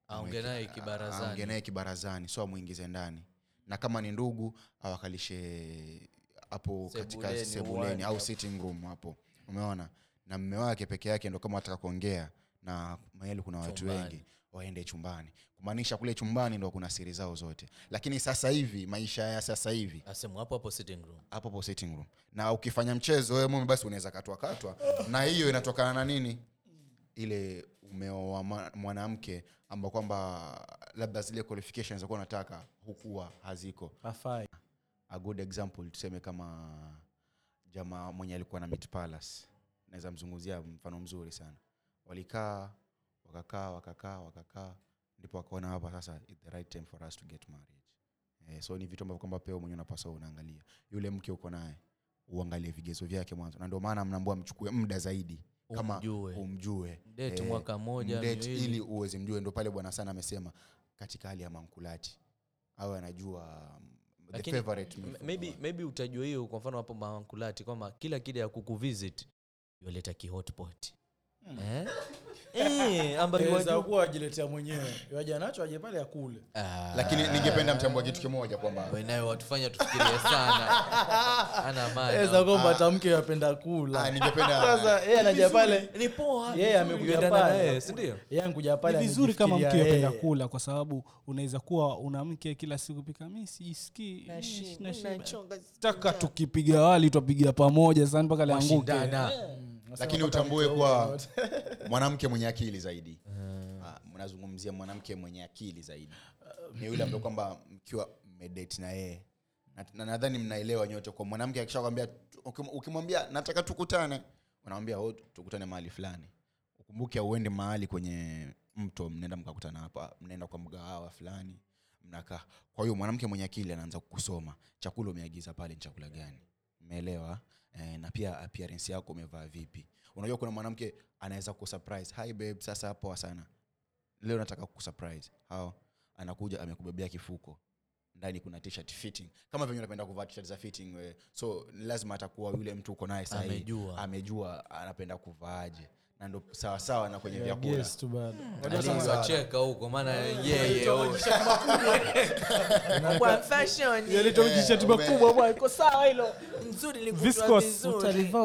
aonge naye kibarazani. naye kibarazani so amwingize ndani. Na kama ni ndugu awakalishe hapo katika Sebuleni, au sitting room hapo. Umeona? Na mme wake peke yake ndo kama wataka kuongea na mahali kuna watu Chumbani. wengi waende chumbani. Kumaanisha kule chumbani ndo kuna siri zao zote. Lakini sasa hivi maisha ya sasa hivi. Asemu hapo hapo sitting room. Hapo hapo sitting room. Na ukifanya mchezo wewe mume basi unaweza katwa katwa. Na hiyo inatokana na nini ile umeoa mwanamke ambao kwamba labda zile qualifications zakuwa unataka hukuwa haziko. Afai. a good example tuseme kama jamaa mwenye alikuwa na Meat Palace. Naweza mzungumzia mfano mzuri sana. Walikaa wakakaa wakakaa wakakaa ndipo wakaona hapa sasa it's the right time for us to get married. Eh, so ni vitu ambavyo kwamba pia mwenyewe unapaswa unaangalia. Yule mke uko naye uangalie vigezo vyake mwanzo. Na ndio maana mnaambua mchukue muda zaidi kama Umjue. umjue. Date mwaka moja mdate ili uweze mjue. Ndo pale bwana sana amesema katika hali ya mankulati awe anajua the favorite m- meal for maybe, maybe utajua hiyo kwa mfano hapo mankulati kwamba kila kida ya kukuvisit yaleta kihotpot eh? eh, wajua- kuwa ajiletea mwenyewe. Waja nacho aje pale akule. Ah, lakini ningependa mtambua kitu kimoja kwamba watufanya tufikirie sana. Ana maana kwamba ah, kula. Ningependa sasa yeye anaja pale. Ni poa. Yeye amekuja pale. si ndio? Yeye ankuja pale ni vizuri kama mke amejifikiria apenda yeye. kula kwa sababu unaweza kuwa una mke kila siku pika mi sijisikii taka tukipiga wali twapiga pamoja sana mpaka lianguke. Lakini utambue kuwa mwanamke mwenye akili zaidi. Ah, mnazungumzia mwanamke mwenye akili zaidi. Ni yule ambaye kwamba mkiwa mmedate na yeye. Na- na nadhani mnaelewa nyote kwa mwanamke akishakwambia ukimwambia nataka tukutane unamwambia "Oh, tukutane mahali fulani. Ukumbuke auende mahali kwenye mto mnaenda mkakutana hapa mnaenda kwa mgahawa fulani mnakaa. Kwa hiyo mwanamke mwenye akili anaanza kusoma chakula umeagiza pale ni chakula gani? Umeelewa eh, na pia appearance yako umevaa vipi? Unajua kuna mwanamke anaweza kusurprise hi babe sasa hapo sana. Leo nataka kusurprise hao anakuja amekubebea kifuko. Ndani kuna t-shirt fitting. Kama venye unapenda kuvaa t-shirt za fitting we. so lazima atakuwa yule mtu uko naye sahii. Amejua. amejua anapenda kuvaaje na ndo sawasawa na kwenye Yeah, vyakula. guess tu bado. aliwacheka huko maana yeye Yalitoa t-shirt bwana iko sawa hilo. Viscose.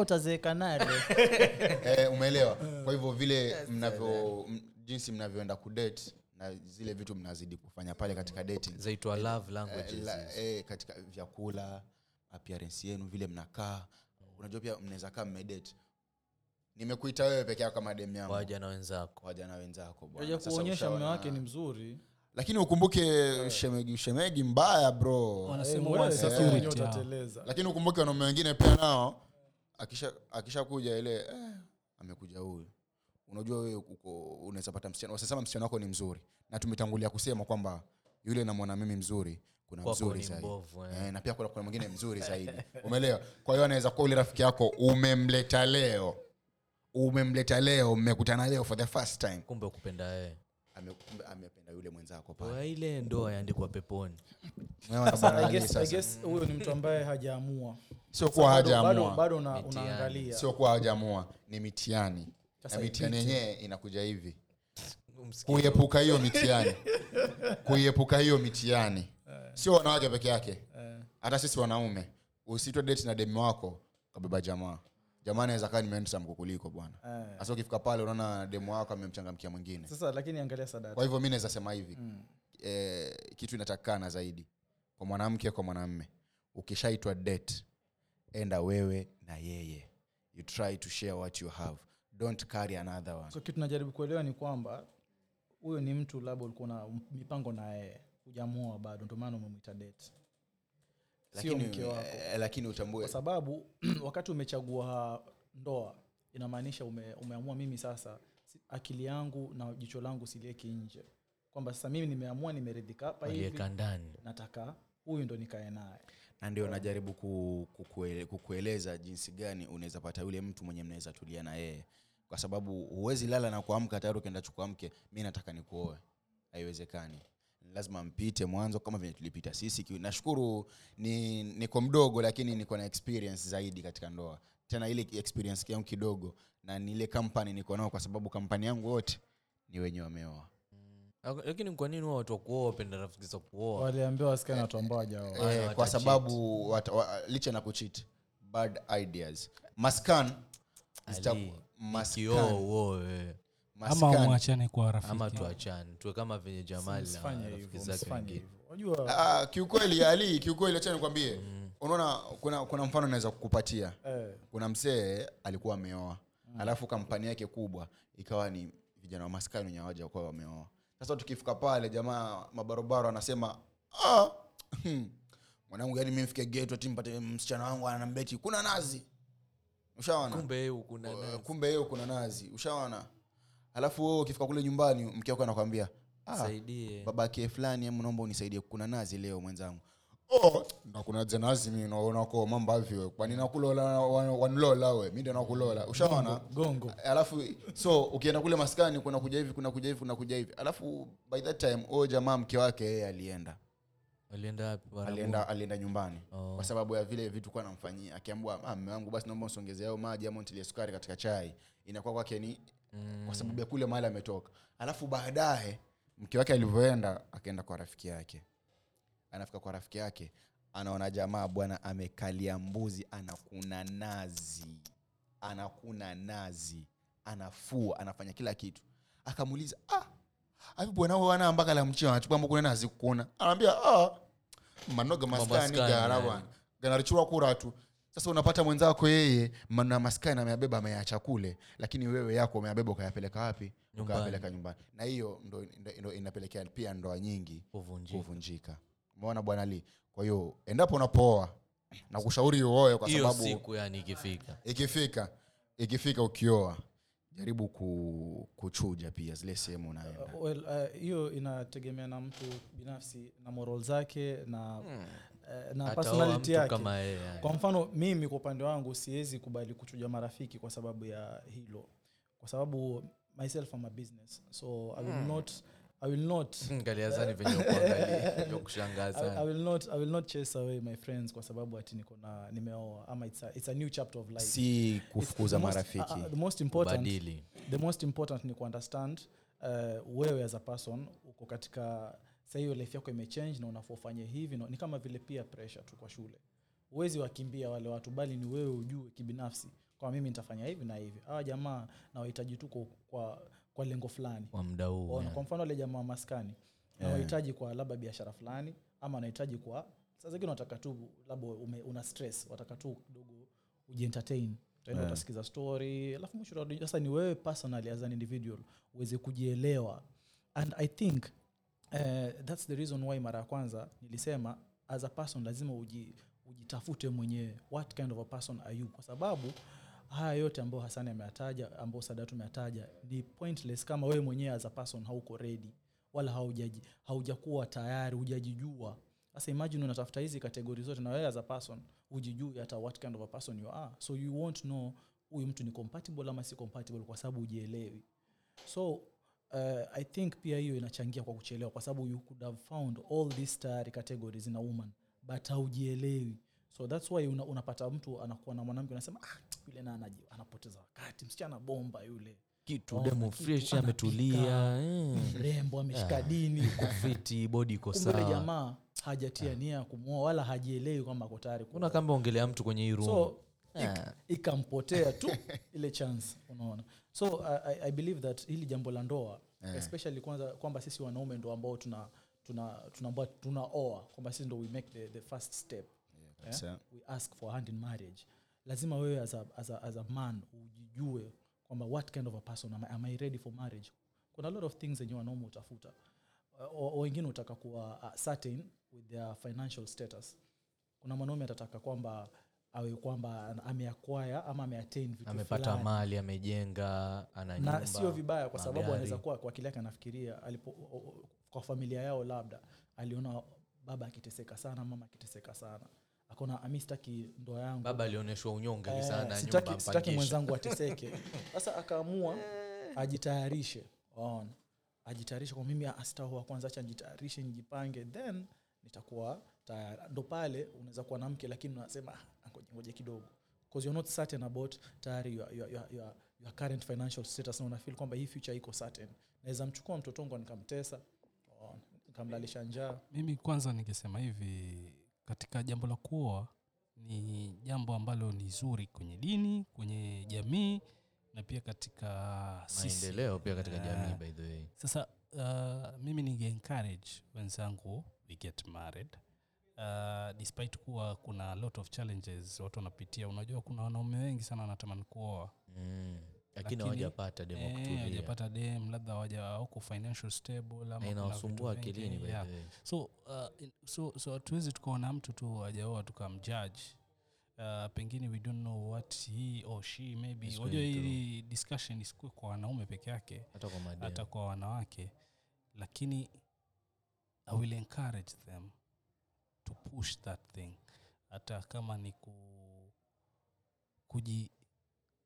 utazeeka nalo eh, umeelewa? Kwa hivyo vile mnavyo jinsi mnavyoenda kudate na zile vitu mnazidi kufanya pale katika dating. Zaitwa love eh, languages la, eh, katika vyakula appearance yenu vile mnakaa. Unajua pia mnaweza kaa mmedate nimekuita wewe peke yako kama dem yangu. Waja na wenzako. Waja na wenzako bwana. Sasa kuonyesha mme ushaona- wake ni mzuri. Lakini ukumbuke shemegi shemegi mbaya bro. Wanasema Eh, wewe one sasa security hao. utateleza lakini ukumbuke wanaume wengine pia nao akisha akisha ile eh, amekuja huyu. Unajua wewe uko unaweza pata msichana wasasema msichana wako ni mzuri. Na tumetangulia kusema kwamba yule namwona mimi mzuri kuna Kwako mzuri ni zaidi. mbovu, eh. eh, na pia kuna, kuna mwingine mzuri zaidi. Umeelewa? Kwa hiyo anaweza kuwa ule rafiki yako umemleta leo umemleta leo mmekutana leo for the first time. Kumbe ukupenda yeye. Ame- amependa yule mwenzako ile ndoa yaandikwa peponi. Huyo ni mtu ambaye hajaamua. Sio kuwa Bado- bado- hajaamua unaangalia. Siokuwa hajaamua ni mitihani na mitihani yenyewe inakuja hivi. Kuiepuka hiyo mitihani kuiepuka hiyo mitihani sio wanawake peke yake. Eh, hata sisi wanaume. Usitwe date na demi wako kabeba jamaa jamaa anaweza kaa nimeenda mkukuliko bwana. Eh. hasa ukifika pale unaona demu wako amemchangamkia mwingine. Sasa lakini angalia sadaka. Kwa hivyo mi naweza sema hivi. Mm. e, kitu inatakikana zaidi kwa mwanamke kwa mwanamme ukishaitwa det enda wewe na yeye. You try to share what you have. Don't carry another one. So kitu najaribu kuelewa ni kwamba huyo ni mtu labda ulikuwa na mipango na yeye hujamua bado ndio maana umemwita date. sio lakini, mke wako. eh, lakini utambue. Kwa sababu wakati umechagua ndoa inamaanisha ume, umeamua mimi sasa akili yangu na jicho langu silieki nje. Kwamba sasa mimi nimeamua nimeridhika hapa hivi ndani. nataka huyu ndo nikae naye. Na ndio najaribu ku, kukuele, kukueleza jinsi gani unaweza pata yule mtu mwenye mnaweza tulia na yeye. Kwa sababu huwezi lala na kuamka tayari ukienda chukua mke mi nataka nikuoe. Haiwezekani lazima mpite mwanzo kama vile tulipita sisi nashukuru ni niko mdogo lakini niko na experience zaidi katika ndoa. Tena ile experience yangu kidogo na nile kampani niko nao kwa sababu kampani yangu wote ni wenye wameoa. Lakini kwa nini watu wa kuoa wapenda rafiki za kuoa? Waliambiwa wasikana watu ambao hawajaoa eh, kwa sababu licha na kuchit bad ideas. Maskan Ali, Maskan. ama mwachane kwa rafiki ama tuachane. Tuwe kama venye jamali na rafiki zake wengine. unajua Ah, kiukweli ali kiukweli acha nikwambie. Unaona kuna, kuna mfano naweza kukupatia. Eh, kuna msee alikuwa ameoa. Alafu kampani yake kubwa ikawa ni vijana wa maskani wenye waja kuwa wameoa. Sasa tukifika pale jamaa mabarobaro anasema ah, hmm, mwanangu yani mimfike geto ati mpate msichana wangu anambeti kuna nazi. Ushaona? Kumbe yeye kuna Uh, nazi. kumbe hiyo kuna nazi. Ushaona alafu wewe ukifika kule nyumbani mke wako anakwambia ah, saidie babake fulani em naomba unisaidie kuna nazi leo mwenzangu. Oh, nakunaze nazi mi naonako mambo avyo kwani nakulola wa- wanilola we mi ndo nakulola. Ushaona? Gongo alafu so ukienda kule maskani kuna kuja hivi kuna kuja hivi kuna kuja hivi. Alafu by that time huyo jamaa mke wake yeye alienda. Alienda wapi Bwana? Alienda alienda nyumbani. Oh. kwa sababu ya vile vitu kuwa namfanyia akiambua ah, mme wangu basi naomba usongeze ao maji ama ntilie sukari katika chai. Inakuwa kwake ni Mm. kwa sababu ya kule mahali ametoka. Alafu baadaye mke wake alivyoenda akaenda kwa rafiki yake. Anafika kwa rafiki yake anaona jamaa bwana amekalia mbuzi anakuna nazi. Anakuna nazi. Anafua anafanya kila kitu. Akamuuliza ah, avi bwana wana mpaka la mchio anachukua mbona kuna nazi kukuna anaambia ah, manoga maskani gara bwana. Ganarichua kura tu sasa unapata mwenzako yeye na maskani ameyabeba ameyacha kule lakini wewe yako umeyabeba ukayapeleka wapi? Ukayapeleka nyumbani. Na hiyo ndo, ndo, ndo inapelekea pia ndoa nyingi Kuvunjika. umeona bwana li kwa hiyo endapo unapooa na kushauri uoe kwa hiyo sababu siku yani ikifika. Ikifika ikifika ukioa jaribu ku, kuchuja pia zile sehemu unaenda. Uh, well, uh, hiyo inategemea na mtu binafsi na moral zake na, uh, na personality yake. kama yeye yeah. kwa mfano mimi kwa upande wangu siwezi kubali kuchuja marafiki kwa sababu ya hilo. Kwa sababu myself am a business. So i will not i will not ngaliazani venye vya kushangaza I, will not i will not chase away my friends kwa sababu ati niko na nimeoa ama it's a, it's a new chapter of life. Si kufukuza marafiki uh, uh, the most important badili the most important ni kuunderstand uh, wewe as a person uko katika sa hiyo life yako imechange na unafofanya hivi no, ni kama vile pia pressure tu kwa shule. Uwezi wakimbia wale watu bali ni wewe ujue kibinafsi kwa mimi nitafanya hivi na hivi. Hawa jamaa nawahitaji tu kwa, kwa, kwa lengo fulani. Kwa mda huu yeah. kwa mfano wale jamaa maskani maskani nawahitaji kwa labda biashara fulani ama nahitaji kwa saa zingine wataka tu labda una stress wataka tu kidogo ujientertain. Utaenda Yeah. utasikiza story alafu mwisho sasa ni wewe personally as an individual uweze kujielewa. And i think uh, thats the reason why mara ya kwanza nilisema as a person lazima uji, ujitafute mwenyewe what kind of a person are you. Kwa sababu haya yote ambayo hasani ameyataja ambayo sadatu ameyataja ni pointless kama wewe mwenyewe as a person hauko ready wala haujaji haujakuwa tayari hujajijua. Sasa imagine unatafuta hizi kategori zote na wewe as a person hujijui hata what kind of a person you are. So you won't know huyu mtu ni compatible ama si compatible kwa sababu hujielewi. So uh, i think pia hiyo inachangia kwa kuchelewa kwa sababu you could have found all these tayari categories in a woman but haujielewi. So thats why una, unapata mtu anakuwa na mwanamke unasema ah, yule na anaji- anapoteza wakati msichana bomba yule. Kitu Oh, demo fresh ametulia eh. mrembo ameshika dini. fiti bodi iko sawa. jamaa hajatia nia ya kumwoa wala hajielewi kwamba ako tayari kuna kamba ongelea mtu kwenye hii room. So Ah. ik- ikampotea tu ile chance unaona so I, I- believe that hili jambo la ndoa yeah. especially kwanza kwamba sisi wanaume ndo ambao tuna tuna tunaoa tunaoa kwamba sisi ndo we make the, the first step. Kabisa. we ask for hand in marriage. Lazima wewe as a, as a, as a man ujijue kwamba what kind of a person am I, am I ready for marriage? Kuna a lot of things zenye wanaume utafuta wengine utaka kuwa uh, certain with their financial status. Kuna mwanaume atataka kwamba awe kwamba ameakwaya ama ameatain vitu amepata mali amejenga ana na sio vibaya kwa sababu anaweza kuwa kwa kile anafikiria alipo kwa familia yao labda aliona baba akiteseka sana mama akiteseka sana. Akaona mi sitaki ndoa yangu. Baba alionyeshwa unyonge Eh, sana sitaki, sitaki mwenzangu ateseke. Sasa akaamua ajitayarishe waona ajitayarishe kwa mimi ah, kwanza acha nijitayarishe nijipange then nitakuwa tayari. Ndo pale unaweza kuwa na mke lakini unasema "Ah, ngoja ngoja kidogo. Because you're not certain about tayari your, your, your, your, your current financial status na unafeel kwamba hii future iko certain. Naweza mchukua mtoto wangu nikamtesa waona, nikamlalisha njaa. Mimi kwanza ningesema hivi katika jambo la kuoa ni jambo ambalo ni zuri kwenye dini kwenye jamii na pia katika maendeleo pia katika jamii Eh, by the way. sasa uh, mimi ninge encourage wenzangu we get married uh, despite kuwa kuna lot of challenges watu wanapitia. Unajua kuna wanaume wengi sana wanatamani kuoa. Mm. lakini hawajapata Eh, hawajapata dem labda hawaja wako financial stable ama inawasumbua akilini yeah. so uh, so so hatuwezi tukaona mtu tu ajaoa tukamjudge. Uh, pengine we don't know what he or she maybe. Is wajua hili discussion isikue kwa wanaume peke yake hata kwa hata kwa wanawake. Lakini i will encourage them push that thing. Hata kama ni ku, kuji,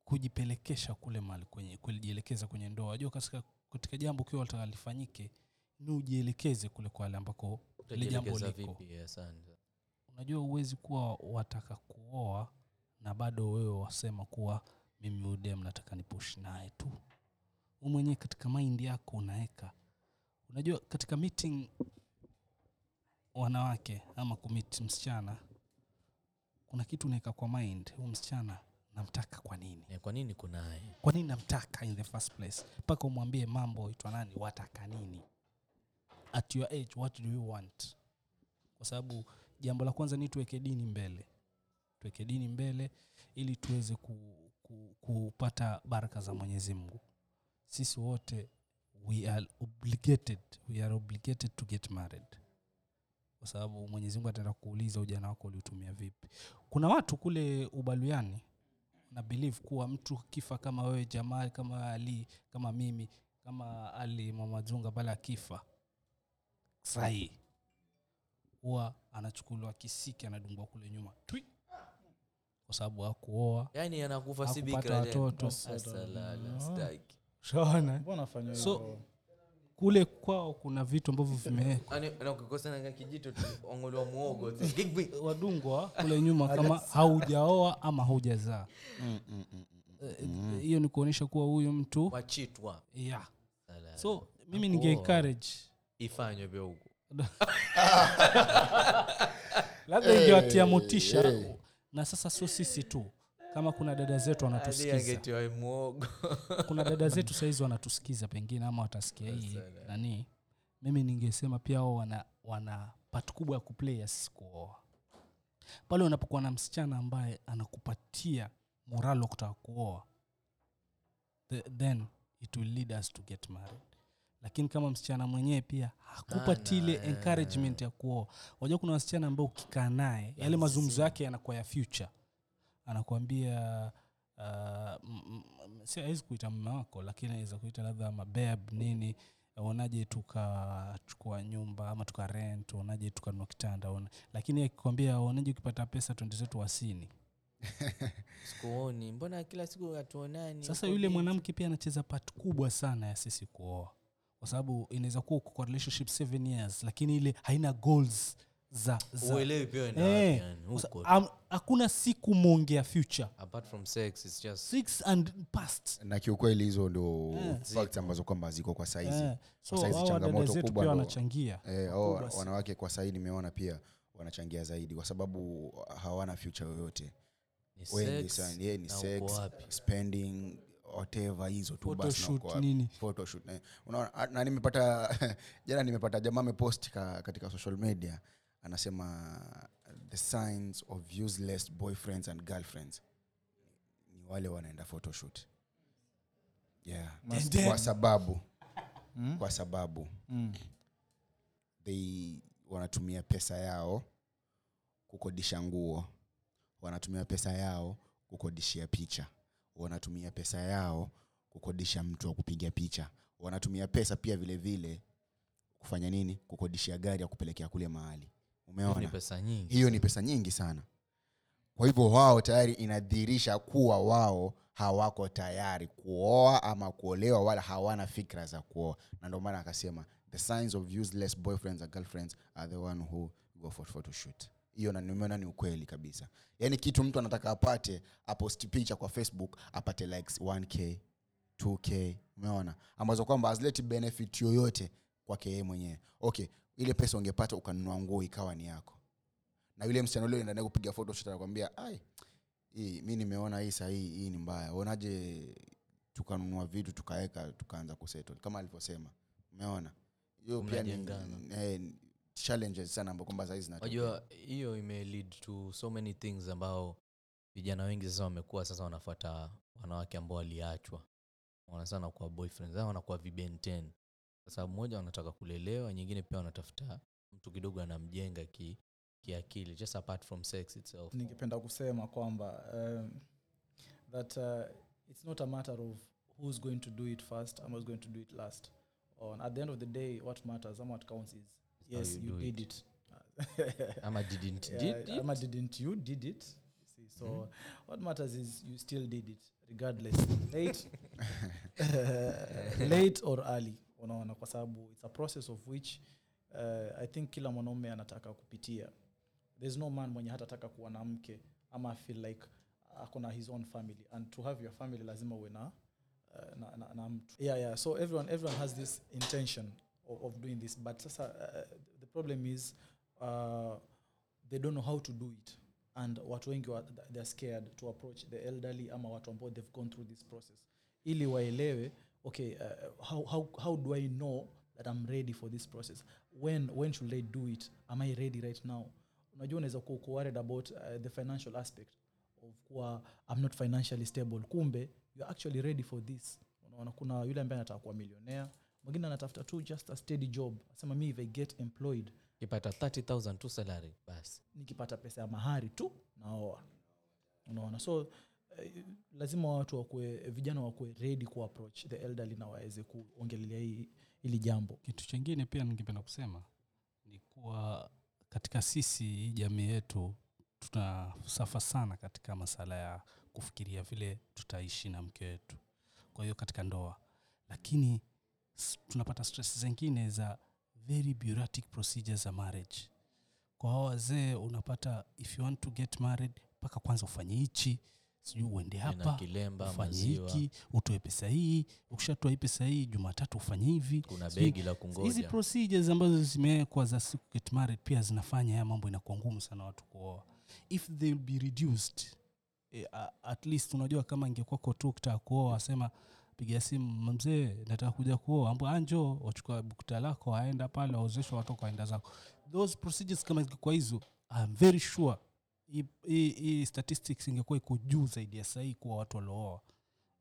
kujipelekesha kule mali kwenye kujielekeza kwenye ndoa. Wajua katika, katika jambo ukiwa wataka lifanyike ni ujielekeze kule kwale ambako ile jambo liko. yes, unajua huwezi kuwa wataka kuoa na bado wewe wasema kuwa mimi udem nataka nipush naye tu. U mwenyewe katika maindi yako unaweka unajua katika meeting wanawake ama kumit msichana kuna kitu unaweka kwa mind huu msichana namtaka kwa nini? Yeah, kwa nini kunaye kwa nini namtaka in the first place? Mpaka umwambie mambo itwa nani? Wataka nini? At your age what do you want? Kwa sababu jambo la kwanza ni tuweke dini mbele. Tuweke dini mbele ili tuweze ku, ku, kupata baraka za mwenyezi mungu. Sisi wote we are obligated we are obligated to get married kwa sababu mwenyezi mungu ataenda kuuliza ujana wako uliutumia vipi. Kuna watu kule ubaluyani na believe kuwa mtu kifa kama wewe jamal kama ali kama mimi kama ali mamadzunga pale akifa sahii huwa anachukuliwa kisiki anadungwa kule nyuma. Twi. Kwa sababu hakuoa yani anakufa watoto. Shaona mbona So-? Kule kwao kuna vitu ambavyo vimewekwa. Yaani, wadungwa kule nyuma kama haujaoa ama haujazaa. Mm, mm, mm, mm. Eh, hiyo ni kuonyesha kuwa huyu mtu wachitwa yeah. So mimi ninge encourage ifanywe vya huku. Labda ingewatia motisha. na sasa sio sisi tu kama kuna dada zetu wanatusikiza. Kuna dada zetu sahizi wanatusikiza pengine ama watasikia hii nani? Mimi ningesema pia wao wana, wana part kubwa ya kuplay ya sisi kuoa pale unapokuwa na msichana ambaye anakupatia moral wa kutaka kuoa the, then it will lead us to get married. Lakini kama msichana mwenyewe pia hakupati ile encouragement ya kuoa. Wajua kuna wasichana ambao ukikaa naye yale mazungumzo yake yanakuwa ya future anakuambia uh, si awezi kuita mme wako lakini aweza kuita labda mabeb nini. Uonaje tukachukua nyumba ama tuka rent uonaje tukanua kitanda uona lakini akikwambia uonaje ukipata pesa twende zetu wasini? Sikuoni. Mbona kila siku hatuonani? Sasa yule mwanamke pia anacheza part kubwa sana ya sisi kuoa. Kwa sababu inaweza kuwa uko kwa relationship seven years lakini ile haina goals za, za. Uelewi pia Eh, yani, huko. am- hakuna siku mwongea future. Apart from sex it's just six and past. Na kiukweli hizo ndio Eh. ambazo kwamba ziko kwa saizi. Eh, so Sasa hizi hao wadada changamoto zetu kubwa pia ndo- wanachangia. Eh, hao Kubwa sana. wanawake kwa sahii nimeona pia wanachangia zaidi kwa sababu hawana future yoyote. Ni wengi sex sana. Yeah, ni na uko sex wapi. spending whatever hizo tu basi na photoshoot uko wapi. nini? Photoshoot. Eh. unaona ah, na nimepata jana nimepata jamaa amepost ka, katika social media anasema the signs of useless boyfriends and girlfriends. Ni wale wanaenda photoshoot. Yeah. Then- kwa sababu. Mm. kwa sababu. Mm. they wanatumia pesa yao kukodisha nguo. Wanatumia pesa yao kukodishia picha. Wanatumia pesa yao kukodisha mtu wa kupiga picha. Wanatumia pesa pia vile vile kufanya nini? Kukodishia gari ya kupelekea kule mahali Hiyo ni umeona pesa nyingi hiyo ni pesa nyingi sana. Kwa hivyo wao tayari inadhihirisha kuwa wao hawako tayari kuoa ama kuolewa wala hawana fikra za kuoa. Na ndio maana akasema the signs of useless boyfriends and girlfriends are the one who go for photoshoot hiyo na nimeona ni ukweli kabisa. Yaani kitu mtu anataka apate aposti picha kwa facebook apate likes 1k 2k umeona? Ambazo kwamba hazileti benefit yoyote kwake yeye mwenyewe. Okay ile pesa ungepata ukanunua nguo ikawa ni yako. Na yule msichana ule ndani kupiga photoshoot anakuambia ai hii mi nimeona hii sahii hii ni mbaya. Onaje tukanunua vitu tukaweka tukaanza kusettle. Kama alivyosema. Umeona? Hiyo pia ni eh, challenges sana ambao kwamba sahii unajua hiyo ime lead to so many things ambao vijana wengi sasa wamekuwa sasa wanafuata wanawake ambao waliachwa. Wana sana kuwa boyfriends au wanakuwa vibenten kwa mmoja moja wanataka kulelewa nyingine pia wanatafuta mtu kidogo anamjenga ki kiakili. Just apart from sex itself. Ningependa kusema kwamba um, that uh, it's not a matter of who's going to do it first and who's going to do it last. On at the end of the day what matters and what counts is yes you you, did it. it, ama didn't Yeah, did it? ama didn't you did it see. So -hmm. what matters is you still did it regardless. Late late or early unaona kwa sababu it's a process of which uh, i think kila mwanaume anataka kupitia. There's no man mwenye hatataka kuwa na mke ama feel like akona his own family. And to have your family lazima uwe na, uh, na, na, na mtu. Yeah, yeah. so everyone, everyone has this intention of, of doing this. But sasa uh, the problem is uh, they don't know how to do it. And watu wengi wa, they're scared to approach the elderly ama watu ambao they've gone through this process. Ili waelewe okay uh, how, how, how do i know that i'm ready for this process? When, when should i do it? Am i ready right now? Unajua unaweza kuwa uko worried about uh, the financial aspect of kuwa i'm not financially stable. Kumbe you're actually ready for this. Unaona kuna yule ambaye anataka kuwa millionaire mwingine anatafuta tu just a steady job. Asema mi if i get employed kipata 30000 tu salary basi. nikipata pesa ya mahari tu naoa. Unaona so eh, lazima watu wakue vijana wakue redi ku approach the elderly na waweze kuongelelea hili jambo. Kitu chingine pia ningependa kusema ni kuwa katika sisi jamii yetu tunasafa sana katika masala ya kufikiria vile tutaishi na mke wetu. Kwa hiyo katika ndoa. Lakini tunapata stress zingine za very bureaucratic procedures za marriage. Kwa hao wazee unapata if you want to get married mpaka kwanza ufanye hichi sijui uende hapa ufanye hiki utoe pesa hii ukishatoa hii pesa hii jumatatu ufanye hivi. Hizi procedures ambazo zimewekwa za siku get married pia zinafanya haya mambo inakuwa ngumu sana watu kuoa. If they be reduced eh, at least unajua kama ingekuwa kotukta kuoa asema piga simu mzee nataka kuja kuoa ambo anjo wachukua bukta lako waenda pale waozeshwa watoka waenda zako. Those procedures kama zingekuwa hizo I'm very sure hii- statistics ingekuwa iko juu zaidi ya sahii kuwa watu waliooa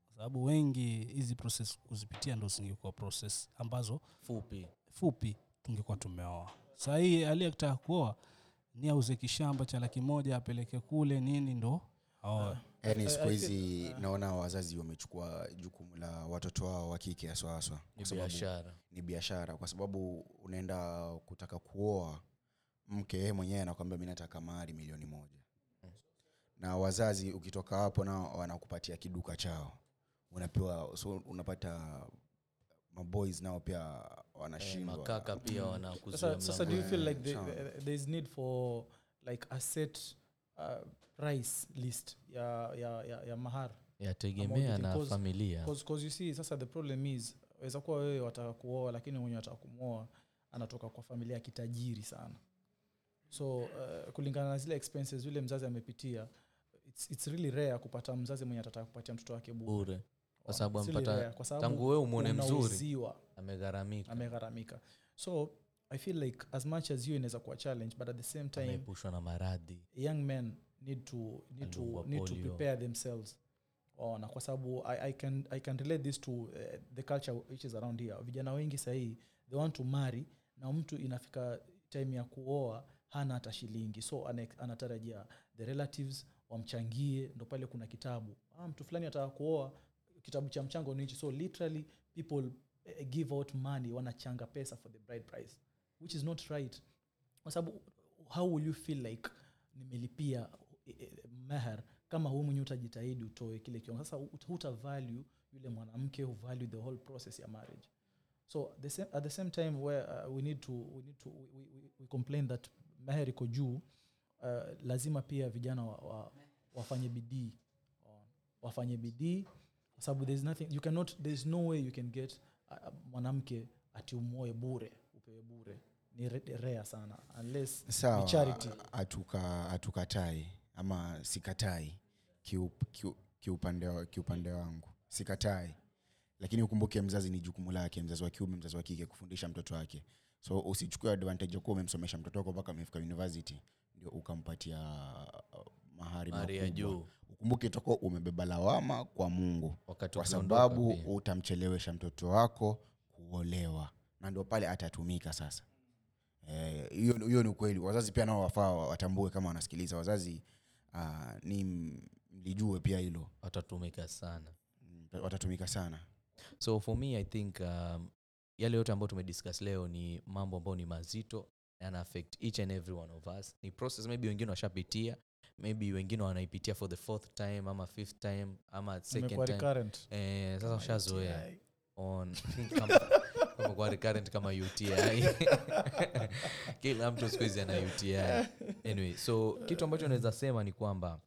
kwa sababu wengi hizi process kuzipitia ndo zingekuwa process ambazo fupi. fupi tungekuwa tumeoa. Sahii aliyetaka kuoa ni auze kishamba cha laki moja apeleke kule nini ndo aoe. Yaani siku hizi naona wazazi wamechukua jukumu la watoto wao wa kike haswahaswa ni biashara. ni biashara. Kwa sababu unaenda kutaka kuoa mke yeye mwenyewe anakwambia mi nataka mahari milioni moja na wazazi ukitoka hapo nao wanakupatia kiduka chao. Unapewa so unapata maboys nao pia wanashindwamakaka wanashindwa pia wanakuzia sasa, sasa do you feel like the, uh, there is need for like a set uh, price list ya, ya, ya, ya mahar? Yategemea na cause, familia. because you see sasa the problem is weza kuwa wewe wataka kuoa lakini mwenye wataka kumwoa anatoka kwa familia ya kitajiri sana. So uh, kulingana na zile expenses yule mzazi amepitia it's, it's really rare kupata mzazi mwenye atataka kupatia mtoto wake bure. Kwa sababu tangu wewe umwone mzuri amegharamika. Amegharamika. So i feel like as much as you inaweza kuwa challenge but at the same time ameepushwa na maradhi. young men need to need to, need to prepare themselves. Ona kwa sababu I, I, can, i can relate this to uh, the culture which is around here. Vijana wengi sahii they want to marry na mtu inafika time ya kuoa hana hata shilingi. So ana, anatarajia the relatives wamchangie ndo pale kuna kitabu. Ah, mtu fulani ataka kuoa kitabu cha mchango ni hichi. So literally people uh, give out money wanachanga pesa for the bride price which is not right. Kwa sababu how will you feel like nimelipia eh, eh, meher? Kama huu mwenyewe utajitahidi utoe kile kiwango. Sasa huta value yule mwanamke hu value the whole process ya marriage. So the same, at the same time where uh, we need to, we, need to we, we, we complain that meher iko juu uh, lazima pia vijana wa, wa, wafanye bidii. Wafanye bidii kwa sababu there's nothing you cannot there's no way you can get uh, mwanamke ati umoe bure upewe bure. Ni rea sana unless sawa charity. atuka atukatai ama sikatai kiup- kiu- kiupande kiupande wangu. Sikatai. Lakini ukumbuke mzazi ni jukumu lake mzazi wa kiume mzazi wa kike kufundisha mtoto wake. So usichukue advantage ya kuwa umemsomesha mtoto wako mpaka amefika university ndio ukampatia uh, mahari ya makubwa. juu. Ukumbuke utakuwa umebeba lawama kwa mungu. Wakati kwa ukiondoka sababu pia. utamchelewesha mtoto wako kuolewa. Na ndio pale atatumika sasa. Eh, hiyo hiyo ni ukweli. Wazazi pia nao wafaa watambue kama wanasikiliza. Wazazi uh, ni mlijue pia hilo. Watatumika sana. Mm, watatumika sana. So for me i think um, yale yote ambayo tumediscuss leo ni mambo ambayo ni mazito yana affect each and every one of us. Ni process maybe wengine washapitia maybe wengine wanaipitia for the fourth time ama fifth time ama second time. eh, sasa ushazoea on. Recurrent kama uti kila mtu siku hizi ana uti anyway so kitu ambacho naweza sema ni kwamba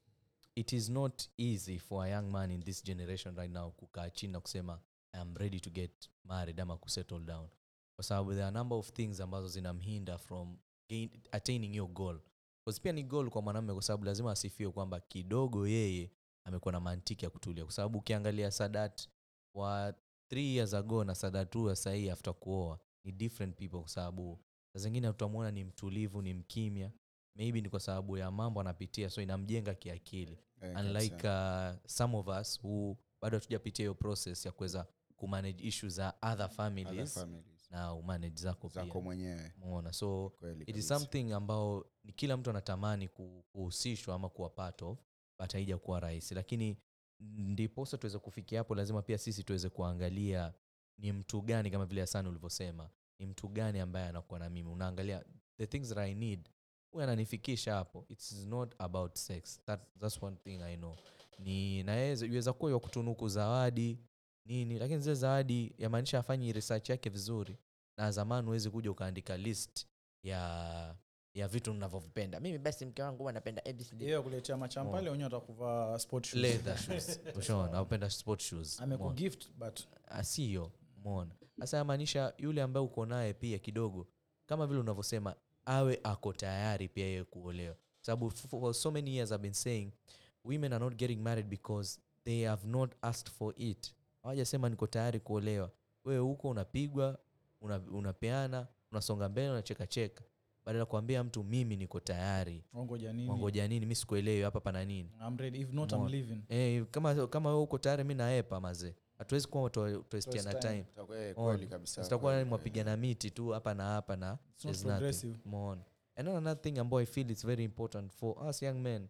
it is not easy for a young man in this generation right now kukaa chini na kusema iam ready to get married ama kusettle down kwa sababu there are number of things ambazo zinamhinda from gain, attaining your goal. Because pia ni goal kwa mwanamume kwa sababu lazima asifiwe kwamba kidogo yeye amekuwa na mantiki ya kutulia. Kwa sababu ukiangalia sadat wa three years ago na sadat huyo sahii after kuoa ni different people kwa sababu saa zingine tutamwona ni mtulivu ni mkimya. Maybe ni kwa sababu ya mambo anapitia so inamjenga kiakili. Eh, unlike uh, some of us who bado hatujapitia hiyo process ya kuweza kumanage issue za other Other families. families. Na umanage zako zako mwenyewe. Umeona? So kweli it is kabisa. something ambao ni kila mtu anatamani ku- kuhusishwa ama kuwa part of but haija kuwa rahisi. Lakini ndiposa tuweze kufikia hapo lazima pia sisi tuweze kuangalia ni mtu gani kama vile hasani ulivyosema ni mtu gani ambaye anakuwa na mimi. Unaangalia the things that i need huyu ananifikisha hapo. Its not about sex. That, that's one thing i know. Ni naweza kuwa ya kutunuku zawadi nini lakini zile zawadi yamaanisha afanyi research yake vizuri na zamani huwezi kuja ukaandika list ya ya vitu mnavyovipenda mimi basi mke wangu anapenda abcd kuletea machampale wenyewe watakuvaa sport shoes. leather shoes. Ushaona? Upenda sport shoes. Amekugift but asiyo mona sasa yamaanisha yule ambaye uko naye pia kidogo kama vile unavyosema awe ako tayari pia yeye kuolewa. Sababu for so many years i've been saying women are not getting married because they have not asked for it. Hawajasema niko tayari kuolewa. Wewe huko unapigwa una, unapeana unasonga mbele unachekacheka badala ya kuambia mtu mimi niko tayari. Wangoja nini? Wangoja nini? Mi sikuelewi hapa pana nini? I'm ready. if not I'm leaving. Eh, kama kama wewe uko tayari mi naepa mazee hatuwezi kuwa tuestiana time. eh, mwapigana miti tu hapa na hapa na. And another thing ambayo i feel it's very important for us young men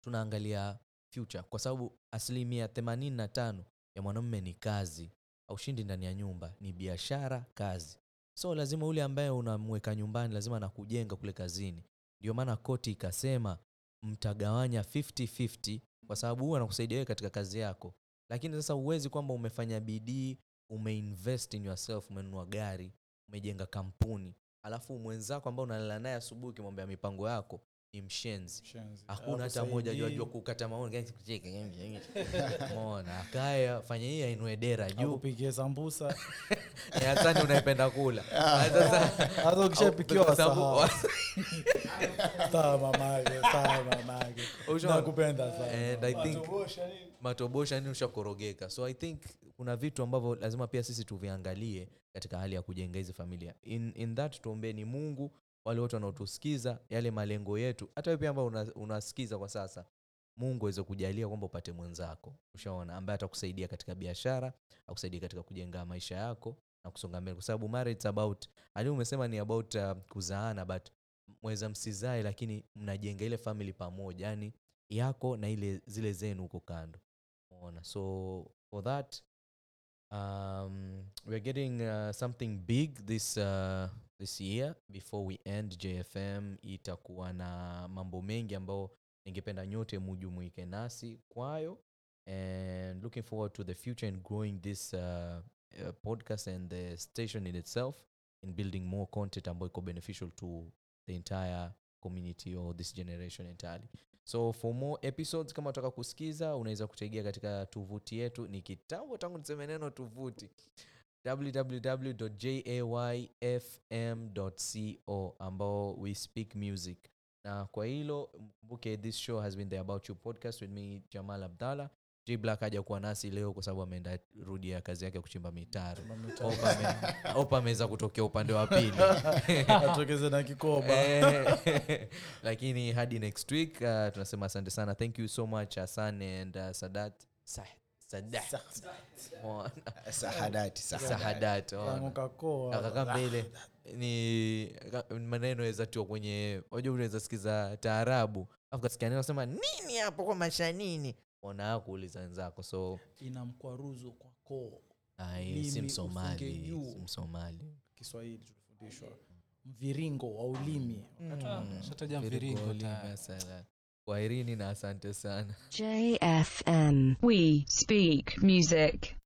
tunaangalia future. Kwa sababu asilimia 85 ya mwanamume ni kazi aushindi ndani ya nyumba ni biashara kazi. So lazima ule ambaye unamweka nyumbani lazima anakujenga kule kazini. Ndio maana koti ikasema mtagawanya 50-50 kwa sababu huwa anakusaidia wewe katika kazi yako. Lakini sasa huwezi kwamba umefanya bidii umeinvest in yourself umenunua gari umejenga kampuni. Alafu mwenzako ambao unalala naye asubuhi ukimwambia mipango yako ni mshenzi Shenzi. hakuna hata moja Hakusaidii. kukata maoni. Mona akaya fanya hii ainue dera juu. Sambusa. Eh, hasani unaipenda kula. Ah, sasa ukishapikiwa matobosha ni ushakorogeka. So i think kuna vitu ambavyo lazima pia sisi tuviangalie katika hali ya kujenga hizi familia. In, in that tuombeni mungu wale wote wanaotusikiza yale malengo yetu hata wewe pia ambao unasikiza kwa sasa mungu aweze kujalia kwamba upate mwenzako ushaona ambaye atakusaidia katika biashara akusaidia katika kujenga maisha yako na kusonga mbele kwa sababu about ali umesema ni about uh, kuzaana but mweza msizae lakini mnajenga ile family pamoja yani yako na ile zile zenu huko kando Umeona? so for that um, we're getting uh, something big this uh, this year. Before we end jfm itakuwa na mambo mengi ambayo ningependa nyote mujumuike nasi kwayo. And looking forward to the future and growing this uh, uh, podcast and the station in itself in building more content ambayo iko beneficial to the entire community or this generation entirely. So for more episodes kama utaka kusikiza unaweza kutegea katika tovuti yetu. Ni kitambo tangu niseme neno tovuti www.jayfm.co ambao we speak music. Na kwa hilo mkumbuke this show has been the about you podcast with me jamal abdallah j black haja kuwa nasi leo kwa sababu ameenda rudi ya kazi yake ya kuchimba mitaro. Opa ameweza kutokea upande wa pili. Atokeze na kikoba. Lakini hadi next week uh, tunasema asante sana. Thank you so much hasan and uh, sadat Sa- sadat. Ona. sahadati sahadati. sahadat ona. Tangu kakoa akakaa mbele ni maneno yawezatiwa kwenye wajua unaweza sikiza taarabu afu kasikia neno sema nini hapo kwa maisha nini? Ona kuuliza wenzako so ina mkwaruzo kwa koo. Si msomali msomali. Kiswahili tulifundishwa. Mviringo wa ulimi. Shataja Very mviringo goli, tayari. masala. kwaherini na asante sana JFM. We speak music.